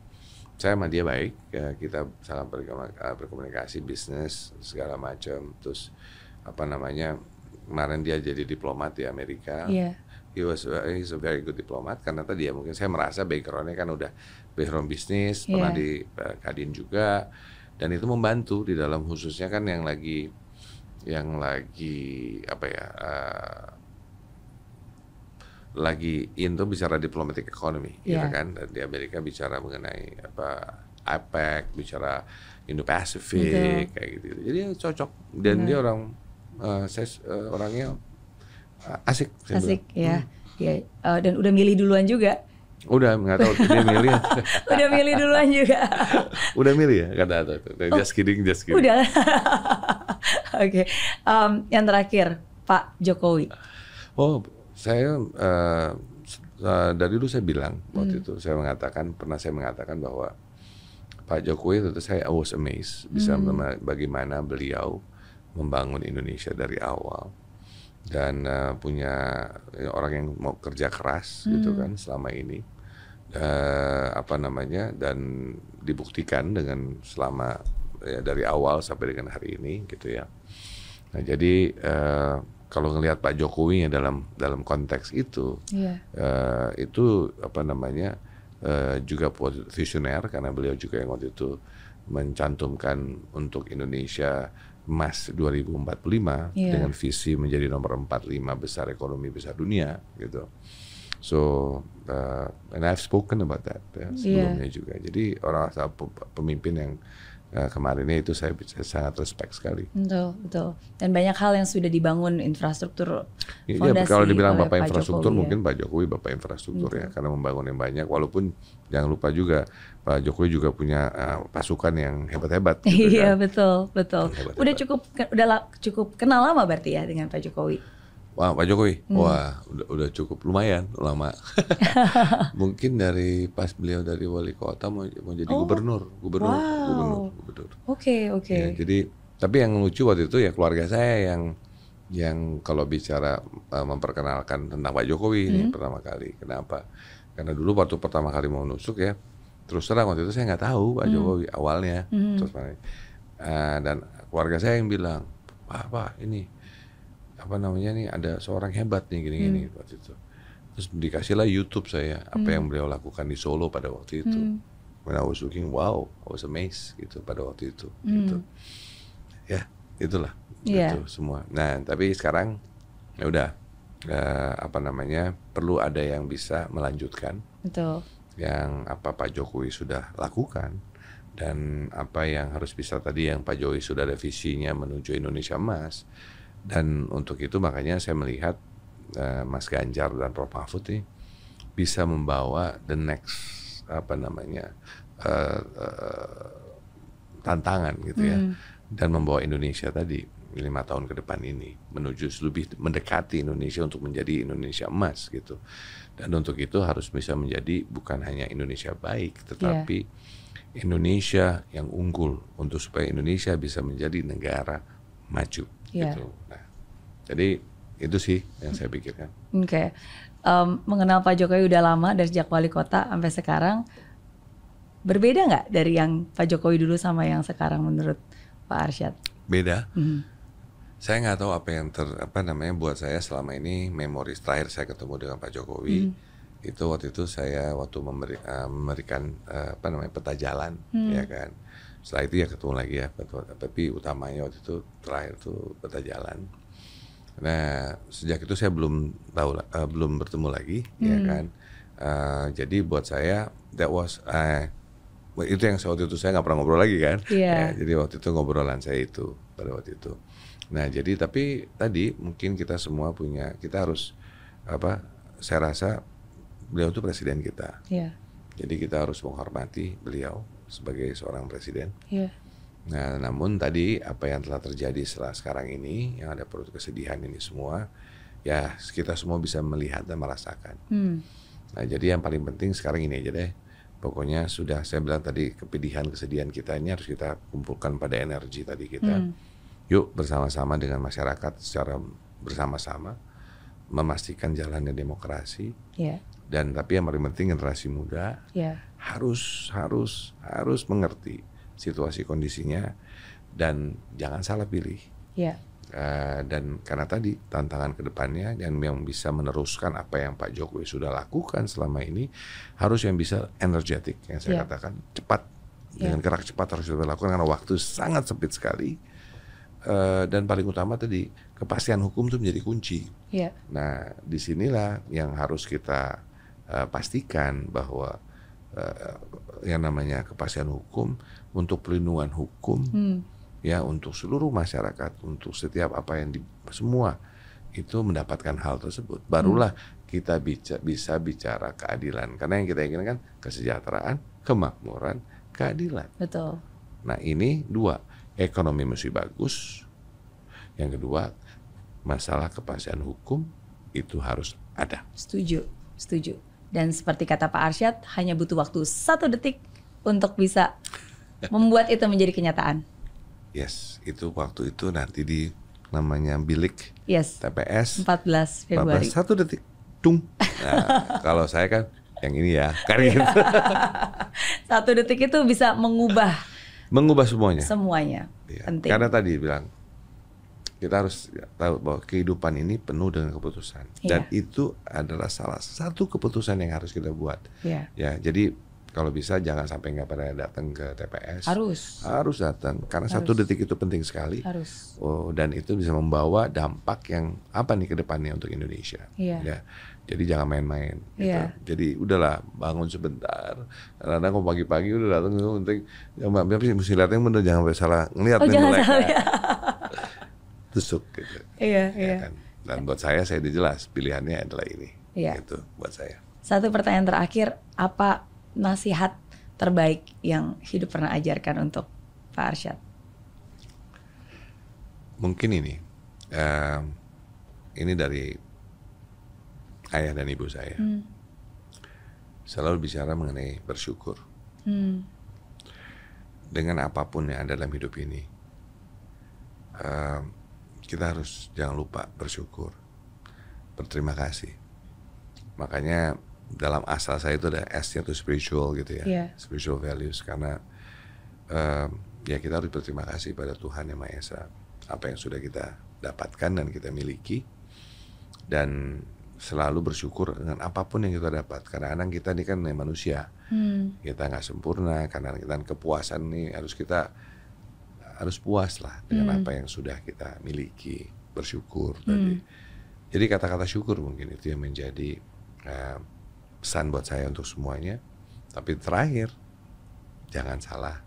saya sama dia baik ya, kita saling berkomunikasi, berkomunikasi bisnis segala macam terus apa namanya kemarin dia jadi diplomat di Amerika Iya. he was he's a very good diplomat karena tadi ya mungkin saya merasa backgroundnya kan udah background bisnis pernah Iya. di uh, Kadin juga dan itu membantu di dalam khususnya kan yang lagi yang lagi apa ya uh, lagi in tuh bicara diplomatic economy gitu Iya. kan. Dan di Amerika bicara mengenai apa APEC bicara Indo-Pacific kayak gitu jadi ya cocok. Dan dia orang uh, saya uh, orangnya uh, asik Asik ya. Ya, eh, dan udah milih duluan juga. Udah nggak tahu dia milih Udah milih duluan juga. udah milih ya kata tuh just kidding just kidding Udah. Oke. Em, yang terakhir, Pak Jokowi. Oh, saya eh, eh, dari dulu saya bilang waktu itu saya mengatakan pernah saya mengatakan bahwa Pak Jokowi tentu saya I was amazed bisa mema- bagaimana beliau membangun Indonesia dari awal dan eh, punya ya, orang yang mau kerja keras gitu kan selama ini Eh, apa namanya dan dibuktikan dengan selama ya, dari awal sampai dengan hari ini gitu ya. Nah jadi eh, kalau ngelihat Pak Jokowi ya dalam dalam konteks itu Iya. eh, itu apa namanya eh, juga visioner karena beliau juga yang waktu itu mencantumkan untuk Indonesia emas 2045 Iya. dengan visi menjadi nomor 45 besar ekonomi besar dunia gitu. So uh, and I've spoken about that ya, sebelumnya juga. Jadi orang asal pe- pemimpin yang uh, kemarinnya itu saya, saya sangat respect sekali. Betul, betul. Dan banyak hal yang sudah dibangun infrastruktur Ya, fondasi kalau dibilang bapak Pak infrastruktur Jokowi, ya. mungkin Pak Jokowi bapak infrastruktur ya karena membangun yang banyak. Walaupun jangan lupa juga Pak Jokowi juga punya uh, pasukan yang hebat-hebat. gitu Iya kan. betul betul. Hebat, Udah hebat. cukup udah cukup kenal lama berarti ya dengan Pak Jokowi. Wah Pak Jokowi, Hmm. wah udah, udah cukup lumayan lama. mungkin dari pas beliau dari wali kota mau mau jadi Oh, gubernur, gubernur, wow. gubernur, gubernur. Oke oke. Ya, jadi tapi yang lucu waktu itu ya keluarga saya yang yang kalau bicara uh, memperkenalkan tentang Pak Jokowi ini Hmm. pertama kali. Kenapa? Karena dulu waktu pertama kali mau nusuk ya, terus terang waktu itu saya nggak tahu Pak Hmm. Jokowi awalnya. Terus uh, dan keluarga saya yang bilang, Pak, Pak ini apa namanya nih ada seorang hebat nih gini-gini Hmm. waktu itu. Terus dikasihlah YouTube saya apa yang beliau lakukan di Solo pada waktu itu. Hmm. When I was looking, wow, I was amazed gitu pada waktu itu. Gitu. Ya, itulah Iya. itu semua. Nah, tapi sekarang ya udah eh, apa namanya perlu ada yang bisa melanjutkan Betul. yang apa Pak Jokowi sudah lakukan dan apa yang harus bisa tadi yang Pak Jokowi sudah ada visinya menuju Indonesia emas dan untuk itu makanya saya melihat eh, Mas Ganjar dan Prof Mahfud ini bisa membawa the next apa namanya eh, eh, tantangan gitu ya. Dan membawa Indonesia tadi lima tahun ke depan ini menuju lebih mendekati Indonesia untuk menjadi Indonesia emas gitu. Dan untuk itu harus bisa menjadi bukan hanya Indonesia baik tetapi Indonesia yang unggul untuk supaya Indonesia bisa menjadi negara maju Iya. gitu jadi itu sih yang saya pikirkan Oke. Em, mengenal Pak Jokowi udah lama dari sejak wali kota sampai sekarang. Berbeda nggak dari yang Pak Jokowi dulu sama yang sekarang menurut Pak Arsyad? beda Mhm. saya nggak tahu apa yang ter apa namanya buat saya selama ini memori terakhir saya ketemu dengan Pak Jokowi itu waktu itu saya waktu memberi, eh, memberikan eh, apa namanya peta jalan ya kan setelah itu ya ketemu lagi ya tapi utamanya waktu itu terakhir tuh peta jalan nah sejak itu saya belum tahu eh, belum bertemu lagi ya kan Eh, jadi buat saya that was eh, itu yang waktu itu saya nggak pernah ngobrol lagi kan Iya. Ya, jadi waktu itu ngobrolan saya itu pada waktu itu. Nah jadi tapi tadi mungkin kita semua punya kita harus apa? Saya rasa beliau itu presiden kita. Iya. Jadi kita harus menghormati beliau sebagai seorang presiden. Iya. Nah namun tadi apa yang telah terjadi setelah sekarang ini yang ada perut kesedihan ini semua ya kita semua bisa melihat dan merasakan. Hmm. Nah, jadi yang paling penting sekarang ini aja deh. Pokoknya sudah saya bilang tadi kepedihan, kesedihan kita ini harus kita kumpulkan pada energi tadi kita. Yuk bersama-sama dengan masyarakat secara bersama-sama memastikan jalannya demokrasi Iya. dan tapi yang paling penting generasi muda Iya. harus harus harus mengerti situasi kondisinya dan jangan salah pilih. Iya. Uh, dan karena tadi tantangan ke depannya dan yang bisa meneruskan apa yang Pak Jokowi sudah lakukan selama ini harus yang bisa energetik yang saya yeah. katakan cepat yeah. dengan gerak cepat harus dilakukan karena waktu sangat sempit sekali uh, dan paling utama tadi kepastian hukum itu menjadi kunci. Yeah. Nah di sinilah yang harus kita uh, pastikan bahwa uh, yang namanya kepastian hukum untuk perlindungan hukum. Hmm. ya untuk seluruh masyarakat untuk setiap apa yang di semua itu mendapatkan hal tersebut. Barulah hmm. kita bisa bisa bicara keadilan. Karena yang kita inginkan kesejahteraan kemakmuran keadilan. Betul. Nah ini dua ekonomi mesti bagus. Yang kedua masalah kepastian hukum itu harus ada. Setuju setuju. Dan seperti kata Pak Arsyad hanya butuh waktu satu detik untuk bisa membuat itu menjadi kenyataan Yes, itu waktu itu nanti di namanya bilik yes. TPS 14 Februari. 14, satu detik, tung. Nah, kalau saya kan yang ini ya, gitu. satu detik itu bisa mengubah mengubah semuanya. Semuanya. Ya. Penting. Karena tadi bilang kita harus tahu bahwa kehidupan ini penuh dengan keputusan yeah. dan itu adalah salah satu keputusan yang harus kita buat. Yeah. Ya, jadi kalau bisa jangan sampai nggak pada datang ke TPS. Harus. Harus datang karena harus. satu detik itu penting sekali. Harus. Oh dan itu bisa membawa dampak yang apa nih ke depannya untuk Indonesia. Iya. Ya. Jadi jangan main-main. Gitu. Iya. Jadi udahlah bangun sebentar. Karena kalau pagi-pagi udah datang itu penting. Ya, tapi mesti lihatnya bener jangan sampai salah ngeliat oh, jangan salah, ya. Tusuk gitu. Iya, ya iya. Kan? Dan buat saya saya udah jelas pilihannya adalah ini. Iya. Itu buat saya. Satu pertanyaan terakhir, apa nasihat terbaik yang hidup pernah ajarkan untuk Pak Arsyad? Mungkin ini, uh, ini dari ayah dan ibu saya. Hmm. Selalu bicara mengenai bersyukur. Hmm. Dengan apa pun yang ada dalam hidup ini, uh, kita harus jangan lupa bersyukur, berterima kasih. Makanya dalam asal saya itu ada S-nya tuh spiritual gitu ya, yeah. spiritual values. Karena um, ya kita harus berterima kasih pada Tuhan yang Maha Esa. Apa yang sudah kita dapatkan dan kita miliki. Dan selalu bersyukur dengan apa pun yang kita dapat. Karena kadang kita ini kan manusia. Hmm. kita nggak sempurna. Karena kita kepuasan nih harus kita harus puas lah dengan hmm. apa yang sudah kita miliki. Bersyukur hmm. tadi jadi kata-kata syukur mungkin itu yang menjadi uh, pesan buat saya untuk semuanya. Tapi terakhir, jangan salah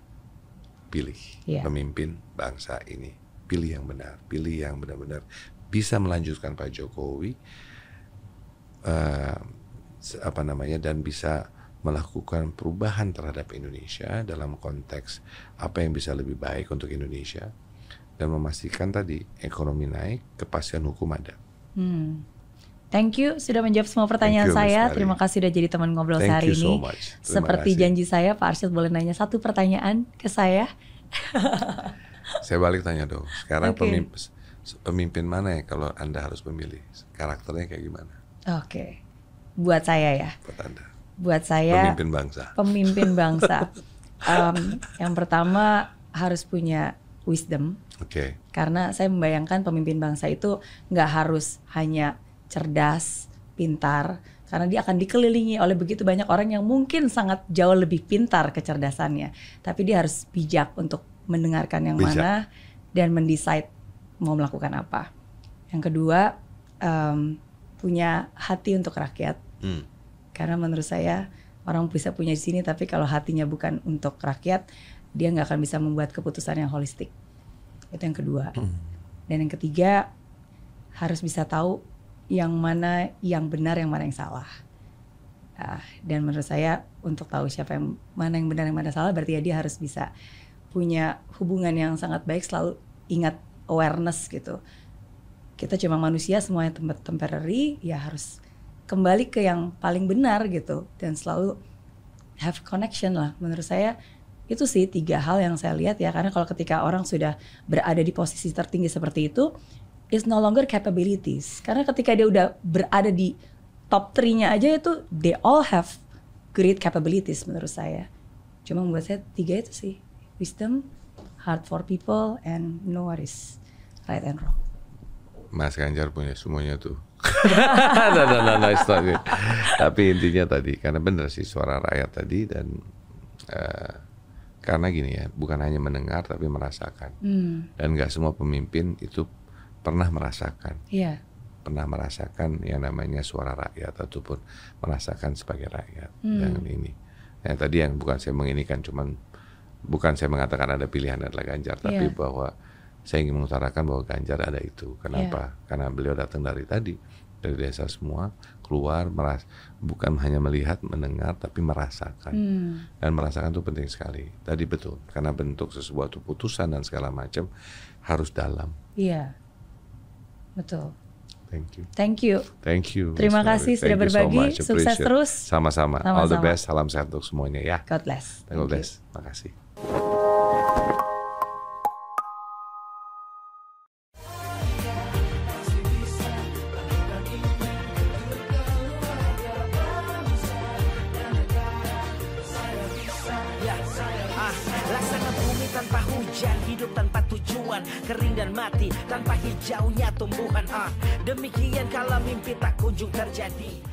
pilih yeah. pemimpin bangsa ini. Pilih yang benar, pilih yang benar-benar bisa melanjutkan Pak Jokowi, uh, apa namanya, dan bisa melakukan perubahan terhadap Indonesia dalam konteks apa yang bisa lebih baik untuk Indonesia dan memastikan tadi ekonomi naik, kepastian hukum ada. Hmm. Thank you sudah menjawab semua pertanyaan you, saya. Terima kasih sudah jadi teman ngobrol Thank hari ini. So Seperti kasih. janji saya, Pak Arsyad boleh nanya satu pertanyaan ke saya. saya balik tanya dong. Sekarang okay. pemimpin, pemimpin mana ya kalau anda harus memilih? Karakternya kayak gimana? Oke, okay. buat saya ya. Buat anda. Buat saya. Pemimpin bangsa. Pemimpin bangsa. um, yang pertama harus punya wisdom. Oke. Okay. Karena saya membayangkan pemimpin bangsa itu nggak harus hanya cerdas, pintar, karena dia akan dikelilingi oleh begitu banyak orang yang mungkin sangat jauh lebih pintar kecerdasannya, tapi dia harus bijak untuk mendengarkan yang bijak. mana dan mendesain mau melakukan apa. Yang kedua, um, punya hati untuk rakyat, hmm. karena menurut saya orang bisa punya di sini, tapi kalau hatinya bukan untuk rakyat, dia nggak akan bisa membuat keputusan yang holistik. Itu yang kedua. Hmm. Dan yang ketiga, harus bisa tahu yang mana yang benar yang mana yang salah. Uh, dan menurut saya untuk tahu siapa yang mana yang benar yang mana salah berarti ya dia harus bisa punya hubungan yang sangat baik selalu ingat awareness gitu. Kita cuma manusia semuanya tempat temporary ya harus kembali ke yang paling benar gitu. Dan selalu have connection lah. Menurut saya itu sih tiga hal yang saya lihat ya. Karena kalau ketika orang sudah berada di posisi tertinggi seperti itu is no longer capabilities. Karena ketika dia udah berada di top 3-nya aja itu they all have great capabilities menurut saya. Cuma buat saya tiga itu sih. Wisdom, heart for people, and know what is right and wrong. Mas Ganjar punya semuanya tuh. no, no, no, no, it's not good. Tapi intinya tadi karena benar sih suara rakyat tadi dan uh, karena gini ya, bukan hanya mendengar tapi merasakan. Hmm. Dan nggak semua pemimpin itu pernah merasakan. Iya. Pernah merasakan yang namanya suara rakyat ataupun merasakan sebagai rakyat Hmm. dengan ini. Yang tadi yang bukan saya menginikan cuman bukan saya mengatakan ada pilihan adalah Ganjar tapi Iya. bahwa saya ingin mengutarakan bahwa Ganjar ada itu. Kenapa? Iya. Karena beliau datang dari tadi dari desa semua keluar meras bukan hanya melihat mendengar tapi merasakan Hmm. dan merasakan itu penting sekali. Tadi betul karena bentuk sesuatu putusan dan segala macam harus dalam. Iya. Betul. Thank you. Thank you. Thank you. Terima kasih sudah so berbagi. much. Sukses terus. Sama-sama. All the best. Salam sehat untuk semuanya ya. God bless. God bless. Makasih. Mimpi tak kunjung terjadi.